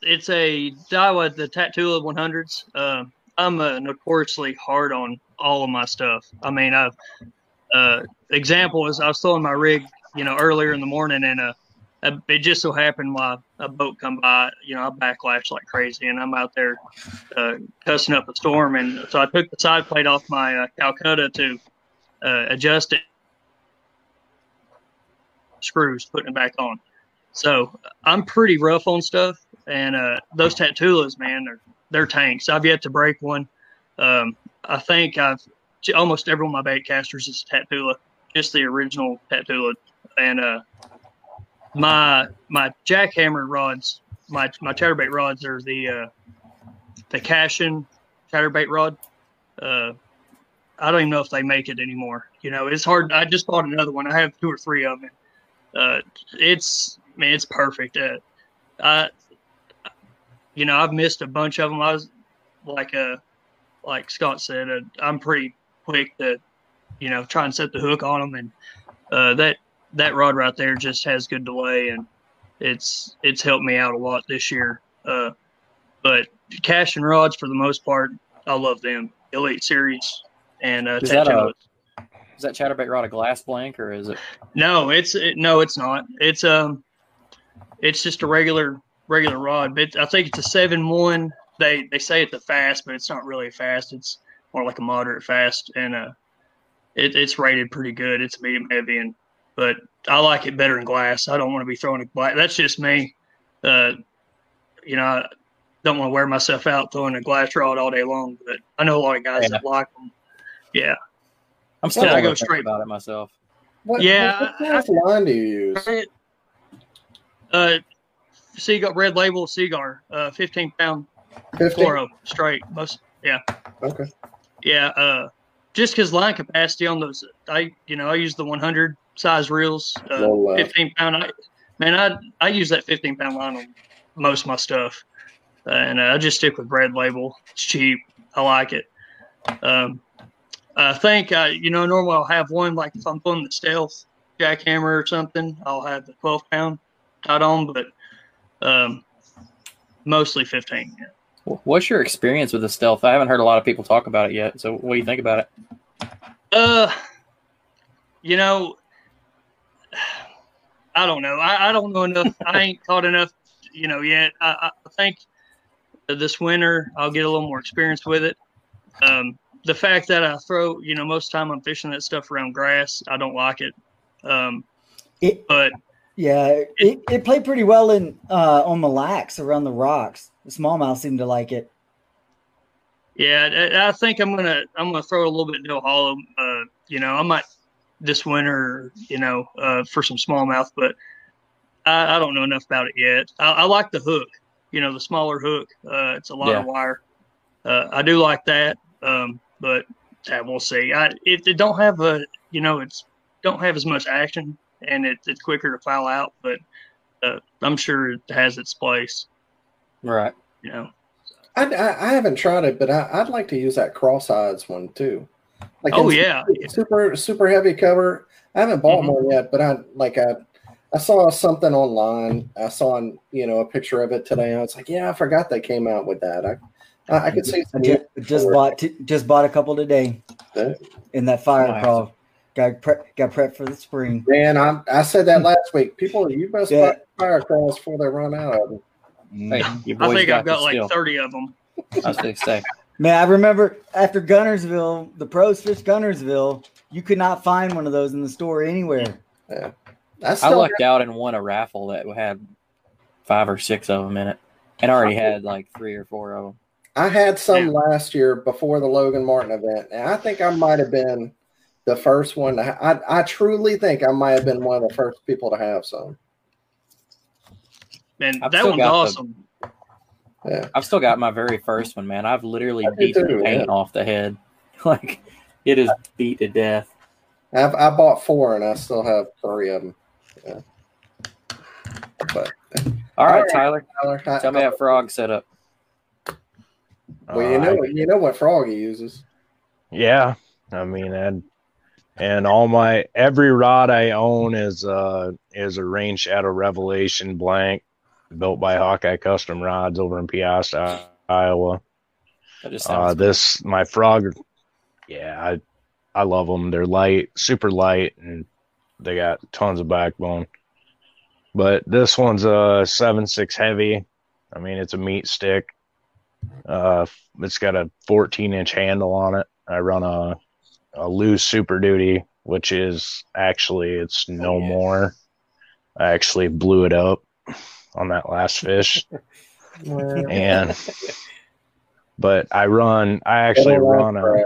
it's a Daiwa the Tatula 100s. Uh, I'm uh, notoriously hard on all of my stuff. I mean, I've uh, example is I was throwing my rig, you know, earlier in the morning, and uh, uh, it just so happened while a boat come by, you know, I backlashed like crazy, and I'm out there uh, cussing up a storm, and so I took the side plate off my uh, Calcutta to uh, adjust it, screws, putting it back on. So I'm pretty rough on stuff, and uh, those Tatulas, man, they're they're tanks. I've yet to break one. Um, I think I've almost every one of my bait casters is Tatula, just the original Tatula, and uh, my my jackhammer rods, my my chatterbait rods are the uh, the Cashion chatterbait rod. Uh, I don't even know if they make it anymore. You know, it's hard. I just bought another one. I have two or three of them. Uh, it's man, it's perfect. Uh, I, you know, I've missed a bunch of them. I was like, uh, like Scott said, uh, I'm pretty quick to, you know, try and set the hook on them, and uh, that that rod right there just has good delay, and it's it's helped me out a lot this year. Uh, but Cashion rods, for the most part, I love them. Elite Series and uh, Is that a- Is that chatterbait rod a glass blank or is it? No, it's it, no, it's not. It's um, it's just a regular regular rod. But I think it's a seven one. They they say it's a fast, but it's not really a fast. It's more like a moderate fast, and uh, it, it's rated pretty good. It's medium heavy, and but I like it better in glass. I don't want to be throwing a glass. That's just me. Uh, you know, I don't want to wear myself out throwing a glass rod all day long. But I know a lot of guys Yeah. that like them. Yeah, I'm still Yeah, I I go go straight- about it myself. What, Yeah, what kind of line do you use? uh, Seaguar red label Seaguar, uh, fifteen pound 50? fluoro straight. Most yeah. Okay. Yeah, uh, just because line capacity on those, I you know I use the 100 size reels, uh, Low, uh, 15 pound. I, man, I I use that 15 pound line on most of my stuff, uh, and uh, I just stick with red label. It's cheap. I like it. Um, I think I you know normally I'll have one like if I'm pulling the stealth jackhammer or something, I'll have the 12 pound tied on, but um, mostly 15. Yeah. What's your experience with the stealth? I haven't heard a lot of people talk about it yet. So what do you think about it? Uh, you know, I don't know. I, I don't know enough. I ain't caught enough, you know, yet. I, I think this winter I'll get a little more experience with it. Um, the fact that I throw, you know, most of the time I'm fishing that stuff around grass, I don't like it. Um, It, but yeah, it, it played pretty well in uh, on Mille Lacs around the rocks. The smallmouth seemed to like it. Yeah, I I think I'm gonna I'm gonna throw a little bit in Dale Hollow. Uh, you know, I might this winter, you know, uh, for some smallmouth, but I, I don't know enough about it yet. I, I like the hook, you know, the smaller hook. Uh, it's a lot of wire. Uh, I do like that, um, but uh, we'll see. I it, it don't have a you know it's don't have as much action and it, it's quicker to foul out, but uh, I'm sure it has its place. Right. You know. I, I, I haven't tried it, but I, I'd like to use that cross-eyes one too. Like Oh yeah, super super heavy cover. I haven't bought Mhm. one yet, but I like I I saw something online. I saw you know a picture of it today. I was like, yeah, I forgot they came out with that. I I, I could see just, just bought t- just bought a couple today Yeah. in that fire Nice. crawl. Got prep got prep for the spring. Man, I I said that last week. People, you best Yeah. buy fire crawls before they run out of them. Mm-hmm. Hey, your I boys think I've got the like skill. 30 of them. I was going to say. Man, I remember after Guntersville, the pros fish Guntersville, you could not find one of those in the store anywhere. I I still lucked out and won a raffle that had five or six of them in it, and I already had like three or four of them. I had some Yeah. last year before the Logan Martin event, and I think I might have been the first one. To ha- I I truly think I might have been one of the first people to have some. And I've that still one's the- awesome. Yeah, I've still got my very first one, man. I've literally I do beat the too, paint yeah. off the head. Like it is beat to death. I've, I bought four, and I still have three of them. Yeah. But All right, right. Tyler, Tyler, I- tell me that frog setup. Well, you Uh, know you know what frog he uses. Yeah, I mean, and and all my every rod I own is uh is a Rain Shadow Revelation blank, built by Hawkeye Custom Rods over in Peosta, Iowa. That just Uh, sounds this my frog, yeah, I I love them. They're light, super light, and they got tons of backbone. But this one's a seven six heavy. I mean, it's a meat stick. Uh, it's got a 14 inch handle on it. I run a a Lew's Super Duty, which is actually it's no Oh, yeah. more. I actually blew it up on that last fish, and but I run. I actually run a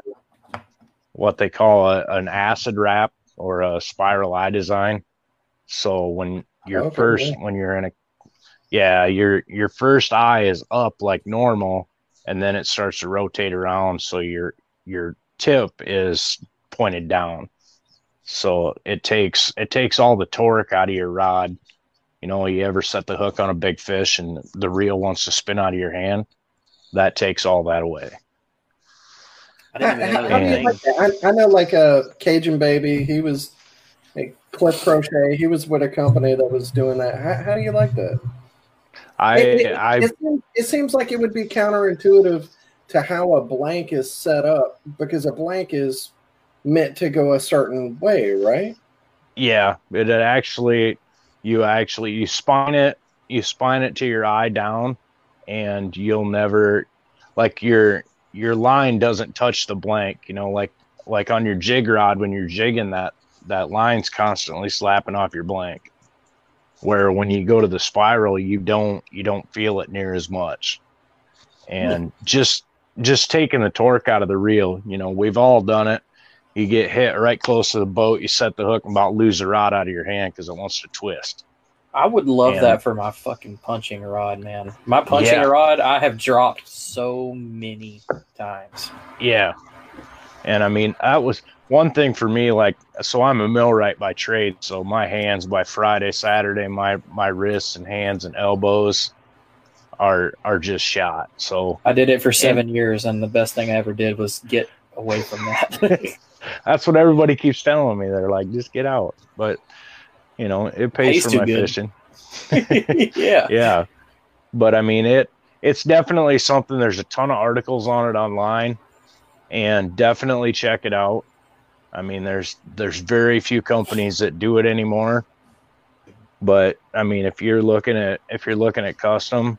what they call a, an acid wrap or a spiral eye design. So when your Okay, first when you're in a yeah, your your first eye is up like normal and then it starts to rotate around so your your tip is pointed down. So it takes it takes all the torque out of your rod. You know, you ever set the hook on a big fish and the reel wants to spin out of your hand? That takes all that away. I didn't know How that do you thing. like that? I, I know like a Cajun baby. He was like Cliff Crochet. He was with a company that was doing that. How, how do you like that? I It, it- I it seems, it seems like it would be counterintuitive to how a blank is set up because a blank is meant to go a certain way, right? Yeah, it it actually you actually you spine it you spine it to your eye down and you'll never like your your line doesn't touch the blank, you know, like like on your jig rod when you're jigging that that line's constantly slapping off your blank. Where when you go to the spiral you don't you don't feel it near as much. And just just taking the torque out of the reel, you know, we've all done it you get hit right close to the boat, you set the hook and about lose the rod out of your hand because it wants to twist. I would love And- that for my fucking punching rod, man. My punching Yeah. rod, I have dropped so many times. Yeah. And I mean, that was one thing for me. Like, so I'm a millwright by trade. So my hands by Friday, Saturday, my, my wrists and hands and elbows are, are just shot. So I did it for seven years, and the best thing I ever did was get away from that. that's what everybody keeps telling me. They're like, just get out. But, you know, it pays Pays for my good. fishing. yeah. yeah but i mean it it's definitely something there's a ton of articles on it online and definitely check it out i mean there's there's very few companies that do it anymore. But i mean if you're looking at if you're looking at custom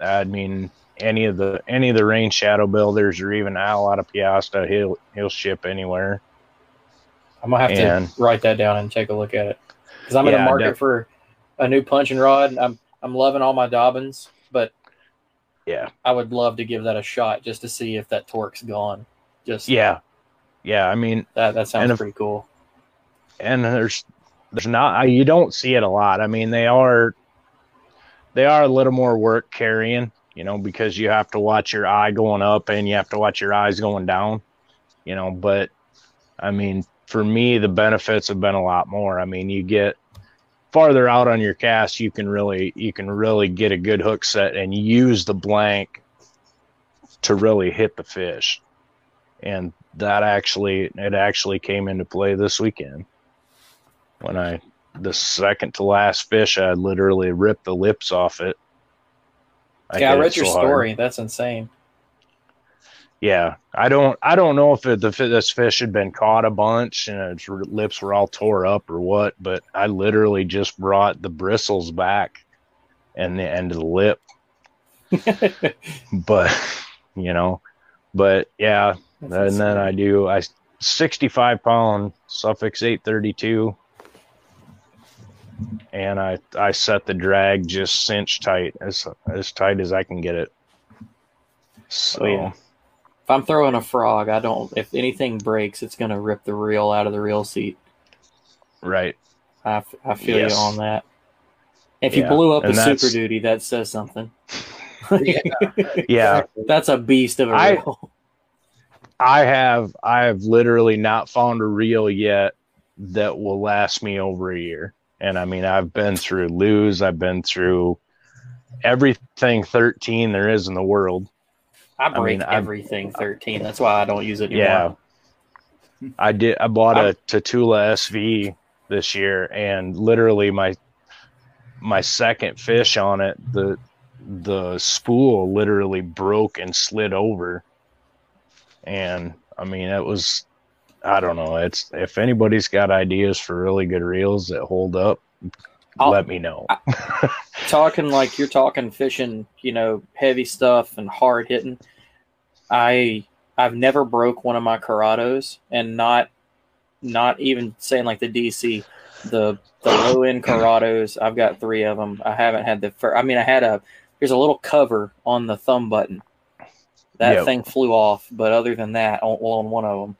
i mean any of the any of the rain shadow builders or even al out of Peosta he'll he'll ship anywhere. I'm gonna have And- to write that down and take a look at it. Because I'm in Yeah, the market def- for a new punching rod. I'm I'm loving all my Dobyns, but yeah. I would love to give that a shot just to see if that torque's gone. Just yeah yeah i mean that that sounds And if- pretty cool. and there's there's not you don't see it a lot. I mean, they are they are a little more work carrying, you know, because you have to watch your eye going up and you have to watch your eyes going down, you know, but I mean, for me the benefits have been a lot more. I mean, you get farther out on your cast, you can really you can really get a good hook set and use the blank to really hit the fish. And that actually it actually came into play this weekend when I the second to last fish, I literally ripped the lips off it. yeah, I read your so hard. story. That's insane. Yeah, I don't, I don't know if it, the this fish had been caught a bunch and its lips were all tore up or what, but I literally just brought the bristles back and the end of the lip. But you know, but yeah, That's and then. I do I 65 pound Suffix 832 and I I set the drag just cinch tight as as tight as I can get it. So Oh, yeah. If I'm throwing a frog, I don't. If anything breaks, it's gonna rip the reel out of the reel seat. right. I, I feel Yes. you on that. If you Yeah, blew up a and Super Duty, that says something. Yeah. Yeah, That's a beast of a reel. I have I have literally not found a reel yet that will last me over a year. And I mean I've been through Lew's, I've been through everything 13 there is in the world. I break I've- everything 13. That's why I don't use it anymore. Yeah. I did I bought a Tatula SV this year and literally my my second fish on it the the spool literally broke and slid over and I mean it was I don't know it's if anybody's got ideas for really good reels that hold up I'll- let me know. talking like you're talking fishing, you know, heavy stuff and hard hitting. I I've never broke one of my Curados, and not not even saying like the DC, the the low end Curados. I've got three of them. I haven't had the. Fir- I mean, I had a. There's a little cover on the thumb button. That Yep. thing flew off, but other than that, on, well, on one of them,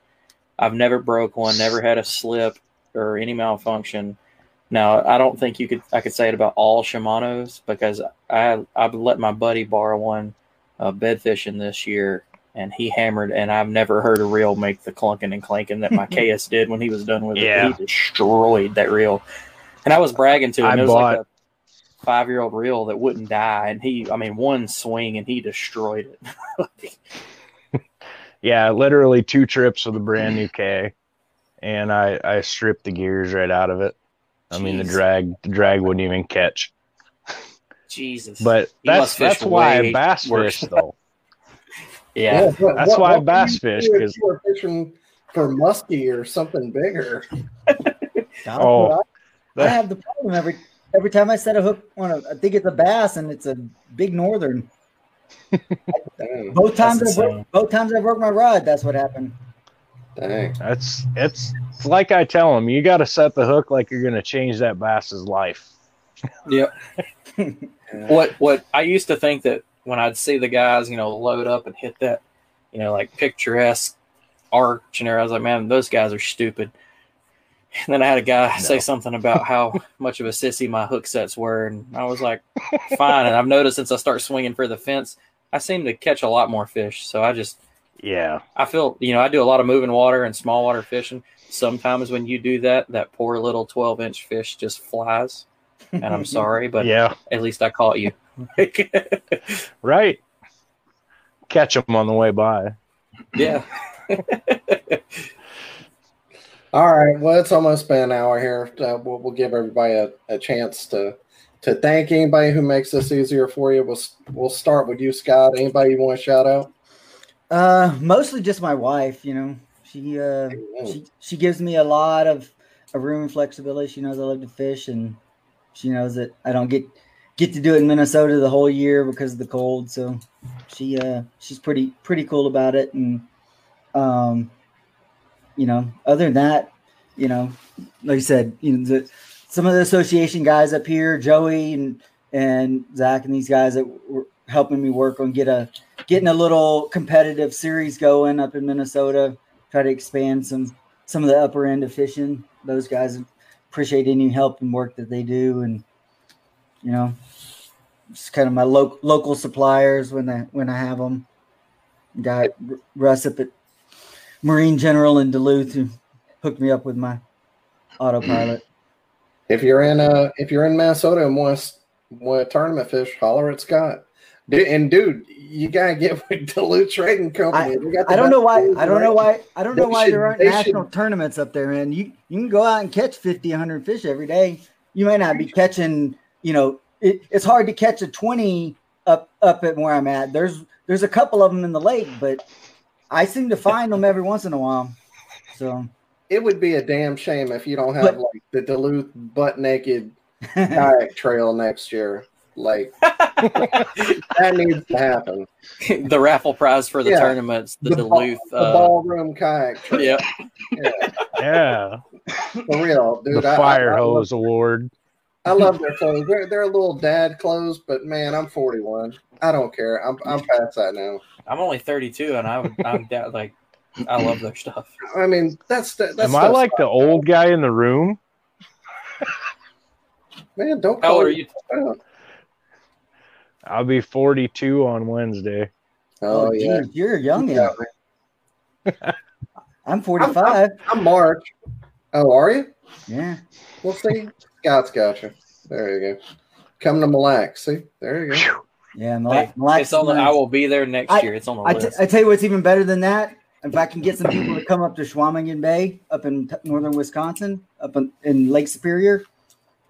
I've never broke one. Never had a slip or any malfunction. Now, I don't think you could. I could say it about all Shimano's because I I let my buddy borrow one uh, bed fishing this year, and he hammered, and I've never heard a reel make the clunking and clanking that my KS did when he was done with Yeah. it. He destroyed that reel, and I was bragging to him. I it was like bought- a five year old reel that wouldn't die, and he, I mean, one swing and he destroyed it. Yeah, literally two trips with a brand new K, and I I stripped the gears right out of it. I mean, the drag the drag wouldn't even catch. Jesus, But He that's that's why I bass fish though. yeah, but That's why I bass fish, because if 'cause- you were fishing for muskie or something bigger. Oh, I have the problem every every time I set a hook on a. I think it's a bass and it's a big northern. Both times I That's broke, both times I broke my rod. That's what happened. dang. That's it's, it's like I tell them, you got to set the hook like you're gonna change that bass's life. Yep. what what I used to think that when I'd see the guys, you know, load up and hit that, you know, like picturesque arch and everything, I was like, man, those guys are stupid. And then I had a guy say something about how much of a sissy my hook sets were, and I was like, fine. And I've noticed since I start swinging for the fence, I seem to catch a lot more fish. So I just Yeah, I feel, you know, I do a lot of moving water and small water fishing. Sometimes when you do that, that poor little 12 inch fish just flies. And I'm sorry, but yeah, at least I caught you. right. Catch them on the way by. yeah. All right. Well, it's almost been an hour here. Uh, we'll, we'll give everybody a, a chance to to thank anybody who makes this easier for you. We'll we'll start with you, Scott. Anybody you want to shout out? Uh, mostly just my wife. You know, she uh, she she gives me a lot of, of room and flexibility. She knows I love to fish, and she knows that I don't get get to do it in Minnesota the whole year because of the cold. So she uh she's pretty pretty cool about it, and um, you know, other than that, you know, like I said, you know, the, some of the association guys up here, Joey and and Zach and these guys that were helping me work on get a getting a little competitive series going up in Minnesota. Try to expand some some of the upper end of fishing. Those guys appreciate any help and work that they do, and you know, just kind of my lo- local suppliers when I when I have them. Got Russ up at Marine General in Duluth who hooked me up with my autopilot. If you're in uh if you're in Minnesota and want want tournament fish, holler at Scott. Dude, and dude, you gotta get with Duluth Trading Company. Got I don't know why. I don't know why. I don't know why should- there aren't national should- tournaments up there, man. You you can go out and catch 50, 100 fish every day. You may not be catching. You know, it, it's hard to catch a twenty up up at where I'm at. There's there's a couple of them in the lake, but I seem to find them every once in a while. So It would be a damn shame if you don't have But- like the Duluth butt naked kayak trail next year. Like that needs to happen. the raffle prize for the Yeah. tournaments, the, ba- Duluth. the uh, ballroom kayak trail. Yep. Yeah, Yeah, for real, dude. the I- I- fire I, love, hose award. I love their clothes. They're they're a little dad clothes, but man, I'm 41. I don't care. I'm I'm past that now. I'm only 32, and I would, I'm down, like, I love their stuff. I mean, that's the- that's Am I like the old guy in the room? man. Don't How call old are you? out. I'll be 42 on Wednesday. Oh, oh yeah. geez, you're young. Yeah. I'm 45. I'm March. Oh, are you? yeah. We'll see. Scott's got you. There you go. Come to Mille Lacs. See, there you go. Yeah. Mille Lacs- Mille Lacs it's on the, is I will be there next I- year. It's on the I, t- list. I tell you what's even better than that. If I can get some people to come up to Chequamegon Bay up in t- northern Wisconsin, up in, in Lake Superior,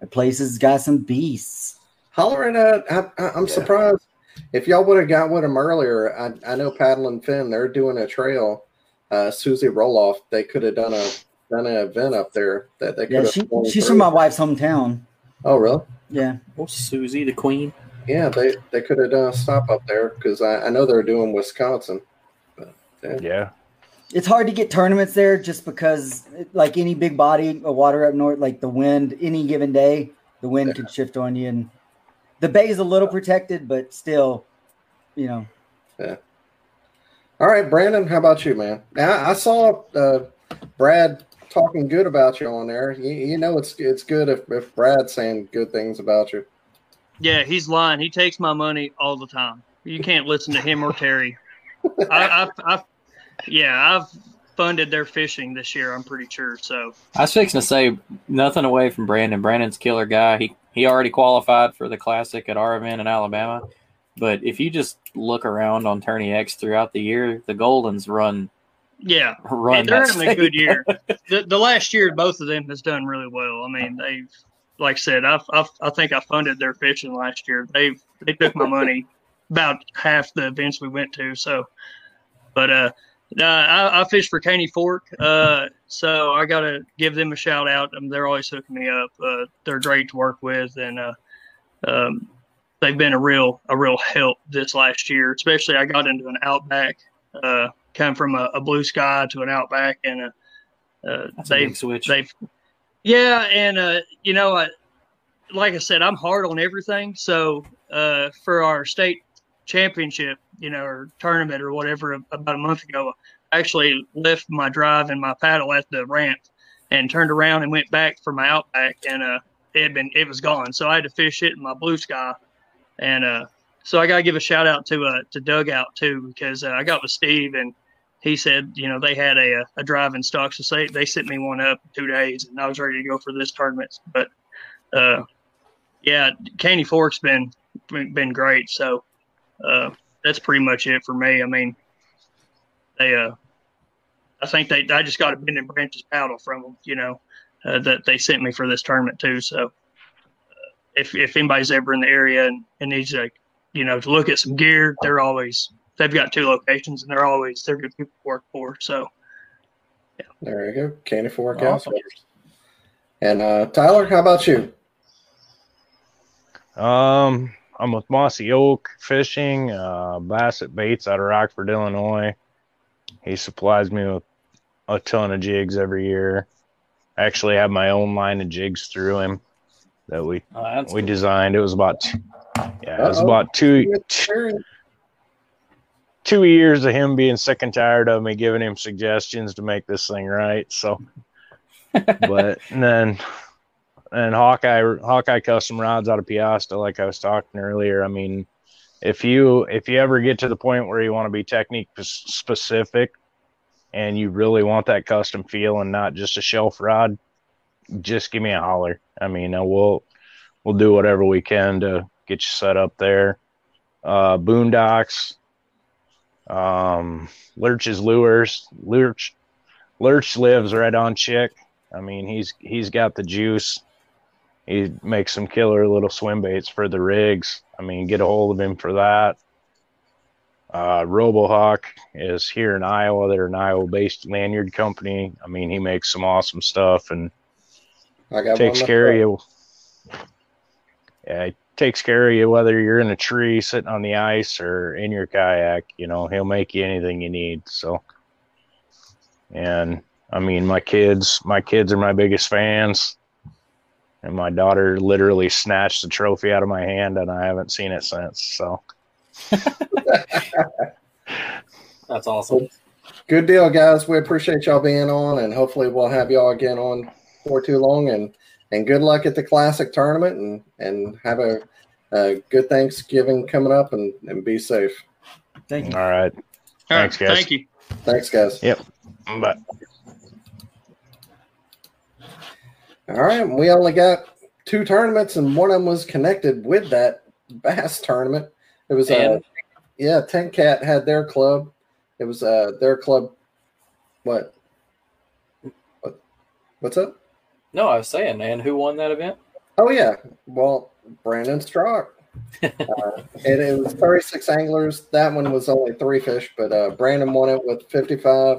that place has got some beasts. Holler at. Uh, I, I, I'm surprised if y'all would have got with them earlier. I, I know Paddle N Fin. They're doing a trail. Uh, Susie Roloff. They could have done a done an event up there that they could Yeah, have. she, she's through. from my wife's hometown. Oh, really? Yeah. Oh, Susie the Queen. Yeah, they they could have done a stop up there because I, I know they're doing Wisconsin. But, yeah. Yeah. It's hard to get tournaments there just because, like any big body of water up north, like the wind, any given day, the wind could shift on you. And the bay is a little protected, but still, you know. Yeah. All right, Brandon, how about you, man? Now I saw uh, Brad talking good about you on there. You, you know it's it's good if, if Brad's saying good things about you. Yeah, he's lying. He takes my money all the time. You can't listen to him or Terry. I, I, I, yeah, I've funded their fishing this year. I'm pretty sure. So I was fixing to say nothing away from Brandon. Brandon's a killer guy. He he already qualified for the classic at our event in Alabama. But if you just look around on TourneyX throughout the year, the Goldens run yeah, run. they're having a good year. the, the last year, both of them has done really well. I mean, they've, like I said, I've, I've, I think I funded their fishing last year. They they took my money about half the events we went to. So, but uh, uh I, I fished for Caney Fork, uh, so I got to give them a shout out. Um, they're always hooking me up. Uh, they're great to work with, and uh, um, they've been a real a real help this last year. Especially, I got into an Outback. Uh, come from a, a blue sky to an outback and a, uh, That's a they big switch. they've yeah and uh you know I, like i said i'm hard on everything. So uh for our state championship you know or tournament or whatever about a month ago i actually left my drive and my paddle at the ramp and turned around and went back for my outback and uh it had been it was gone. So i had to fish it in my blue sky. And uh so i gotta give a shout out to uh to dugout too because uh, i got with steve and he said, you know, they had a, a drive in stock, so they, they sent me one up two days, and I was ready to go for this tournament. But, uh, yeah, Caney Fork's been been great. So uh, that's pretty much it for me. I mean, they, uh, I think they, I just got a Bend and Branches paddle from them, you know, uh, that they sent me for this tournament too. So uh, if if anybody's ever in the area and, and needs like, you know, to look at some gear, they're always they've got two locations and they're always they're good people to work for. So yeah. There you go, Caney Fork Awesome. Outfitters. And uh, Tyler, how about you? Um, I'm with Mossy Oak Fishing, uh, Bassett Baits out of Rockford, Illinois. He supplies me with a ton of jigs every year. I actually have my own line of jigs through him that we Oh, we cool. designed. It was about two, yeah, it was about two two years of him being sick and tired of me giving him suggestions to make this thing right. So, but and then and Hawkeye Hawkeye custom rods out of Peosta, like I was talking earlier. I mean, if you if you ever get to the point where you want to be technique specific and you really want that custom feel and not just a shelf rod, just give me a holler. I mean, uh, we'll we'll do whatever we can to get you set up there. Uh, Boondocks, um, Lurch's lures. Lurch, Lurch lives right on Chick. I mean, he's he's got the juice. He makes some killer little swim baits for the rigs. I mean, get a hold of him for that. Uh, RoboHawk is here in Iowa. They're an Iowa-based lanyard company. I mean, he makes some awesome stuff and I got takes care of you. Yeah, takes care of you whether you're in a tree, sitting on the ice, or in your kayak. You know, he'll make you anything you need. So, and I mean, my kids, my kids are my biggest fans, and my daughter literally snatched the trophy out of my hand, and I haven't seen it since. So, That's awesome. Good deal, guys. We appreciate y'all being on, and hopefully we'll have y'all again on for too long. And and good luck at the classic tournament, and and have a, a good Thanksgiving coming up, and and be safe. Thank you. all right, all Thanks, right, guys. thank you. Thanks, guys. but All right, we only got two tournaments, and one of them was connected with that bass tournament. It was uh, And- yeah, Ten Cat had their club. It was uh their club. What? what? What's up? No, I was saying, and who won that event? Oh yeah, well Brandon Stock. uh, and it was 36 anglers. That one was only three fish, but uh, Brandon won it with 55.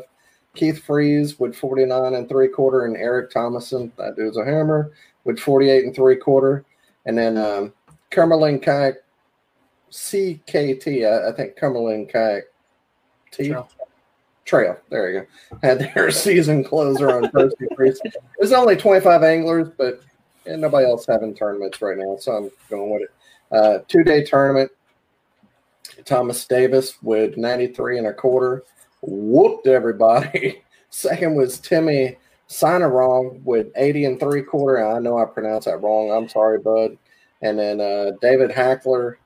Keith Freeze with 49 and three quarter, and Eric Thomason, that dude's a hammer, with 48 and three quarter. and then um, Cumberland Kayak CKT. I, I think Cumberland Kayak T. Trail. There you go. Had their season closer on Freeze. There's only 25 anglers, but and nobody else having tournaments right now, so I'm going with it. Uh, two day tournament. Thomas Davis with 93 and a quarter whooped everybody. Second was Timmy Sinarong with 80 and three quarter. I know I pronounced that wrong. I'm sorry, bud. And then uh, David Hackler,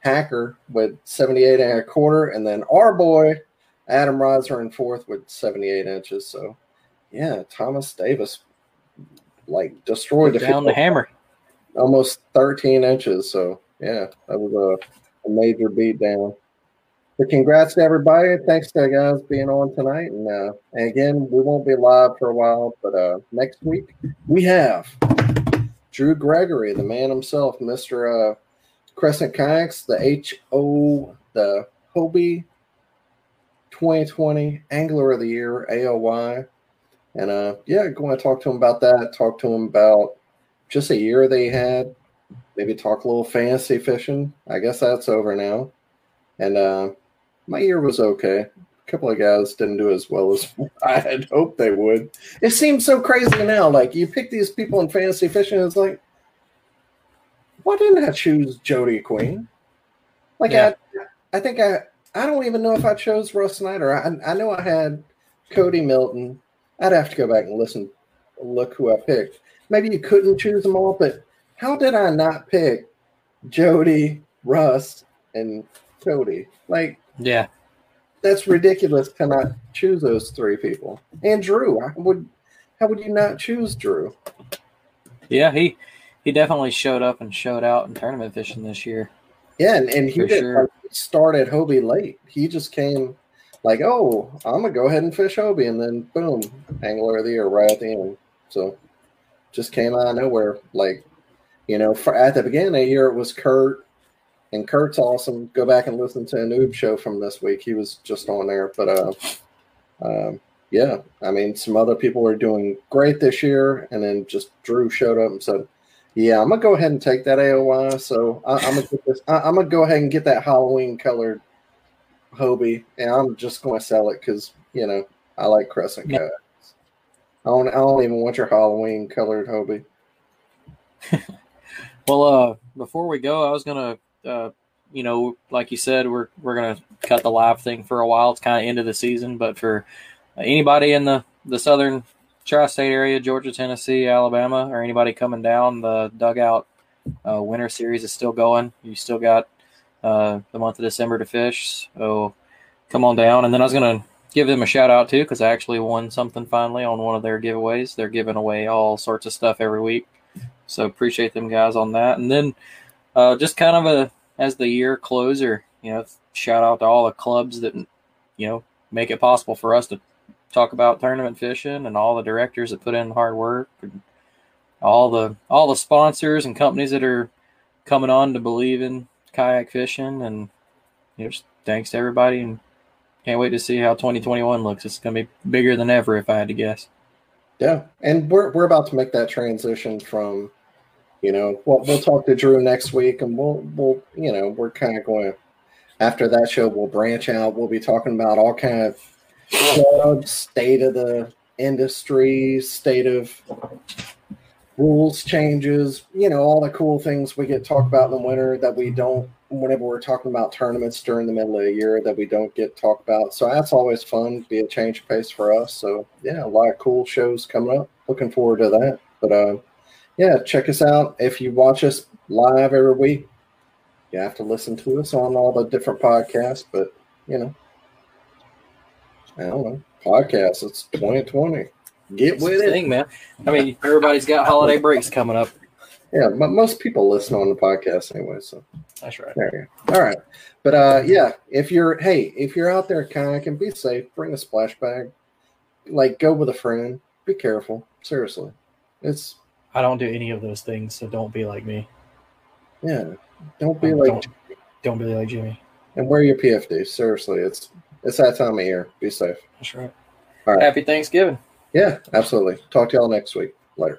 Hacker with 78 and a quarter. And then our boy, Adam Riser in fourth with 78 inches. So, yeah, Thomas Davis like destroyed the Down the hammer. almost 13 inches. So yeah, that was a, a major beat down. But congrats to everybody. Thanks to the guys being on tonight. And, uh, and again, we won't be live for a while, but uh, next week we have Drew Gregory, the man himself, Mr. Uh, Crescent Kayaks, the HO, the Hobie 2020 Angler of the Year, AOY. And uh, yeah, going to talk to him about that. Talk to him about just a year they had. Maybe talk a little fantasy fishing. I guess that's over now. And uh, my year was okay. A couple of guys didn't do as well as I had hoped they would. It seems so crazy now. Like you pick these people in fantasy fishing, it's like, why didn't I choose Jody Queen? Like Yeah. I, I think I, I don't even know if I chose Russ Snyder. I, I know I had Cody Milton. I'd have to go back and listen, look who I picked. Maybe you couldn't choose them all, but how did I not pick Jody, Russ, and Cody? Like Yeah. that's ridiculous to not choose those three people. And Drew, I would how would you not choose Drew? Yeah, he he definitely showed up and showed out in tournament fishing this year. Yeah, and, and he didn't sure. like, start at Hobie late. He just came like, oh, I'm gonna go ahead and fish Hobie, and then boom, angler of the year right at the end. So just came out of nowhere. Like, you know, for, at the beginning of the year it was Kurt, and Kurt's awesome. Go back and listen to a noob show from this week. He was just on there, but uh, um, yeah, I mean, some other people were doing great this year, and then just Drew showed up and said, "Yeah, I'm gonna go ahead and take that AOY." So I, I'm gonna get this. I, I'm gonna go ahead and get that Halloween colored Hobie, and I'm just gonna sell it because you know I like crescent Yeah. cats. I don't. I don't even want your Halloween colored Hobie. Well, uh, before we go, I was gonna, uh, you know, like you said, we're we're gonna cut the live thing for a while. It's kind of end of the season, but for anybody in the the southern tri-state area, Georgia, Tennessee, Alabama, or anybody coming down, the dugout uh, winter series is still going. You still got uh, the month of December to fish, so come on down. And then I was gonna give them a shout out too because I actually won something finally on one of their giveaways. They're giving away all sorts of stuff every week. So appreciate them guys on that. And then uh, just kind of a as the year closer, you know, shout out to all the clubs that you know make it possible for us to talk about tournament fishing and all the directors that put in hard work and all the all the sponsors and companies that are coming on to believe in kayak fishing and you know, thanks to everybody and can't wait to see how 2021 looks. It's going to be bigger than ever if I had to guess. Yeah, and we're we're about to make that transition from, you know, well, we'll talk to Drew next week, and we'll we'll you know we're kind of going after that show. We'll branch out. We'll be talking about all kind of state of the industry, state of rules changes. You know, all the cool things we get to talk about in the winter that we don't whenever we're talking about tournaments during the middle of the year that we don't get talked about. So that's always fun, be a change of pace for us. So yeah, a lot of cool shows coming up. Looking forward to that. But uh, yeah, check us out. If you watch us live every week, you have to listen to us on all the different podcasts. But you know, I don't know, Podcast. It's 2020. Get with it. thing, man. I mean, everybody's got holiday breaks coming up. Yeah, but most people listen on the podcast anyway. So That's right. There you go. All right. But uh yeah, if you're hey, if you're out there kayaking, be safe, bring a splash bag. Like go with a friend. Be careful. Seriously. It's I don't do any of those things, so don't be like me. yeah. Don't be Um, like don't, don't be like Jimmy. and wear your PFD. Seriously, it's it's that time of year. Be safe. That's right. All right. Happy Thanksgiving. Yeah, absolutely. Talk to y'all next week. Later.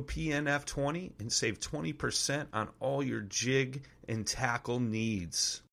code PNF20 and save 20% on all your jig and tackle needs.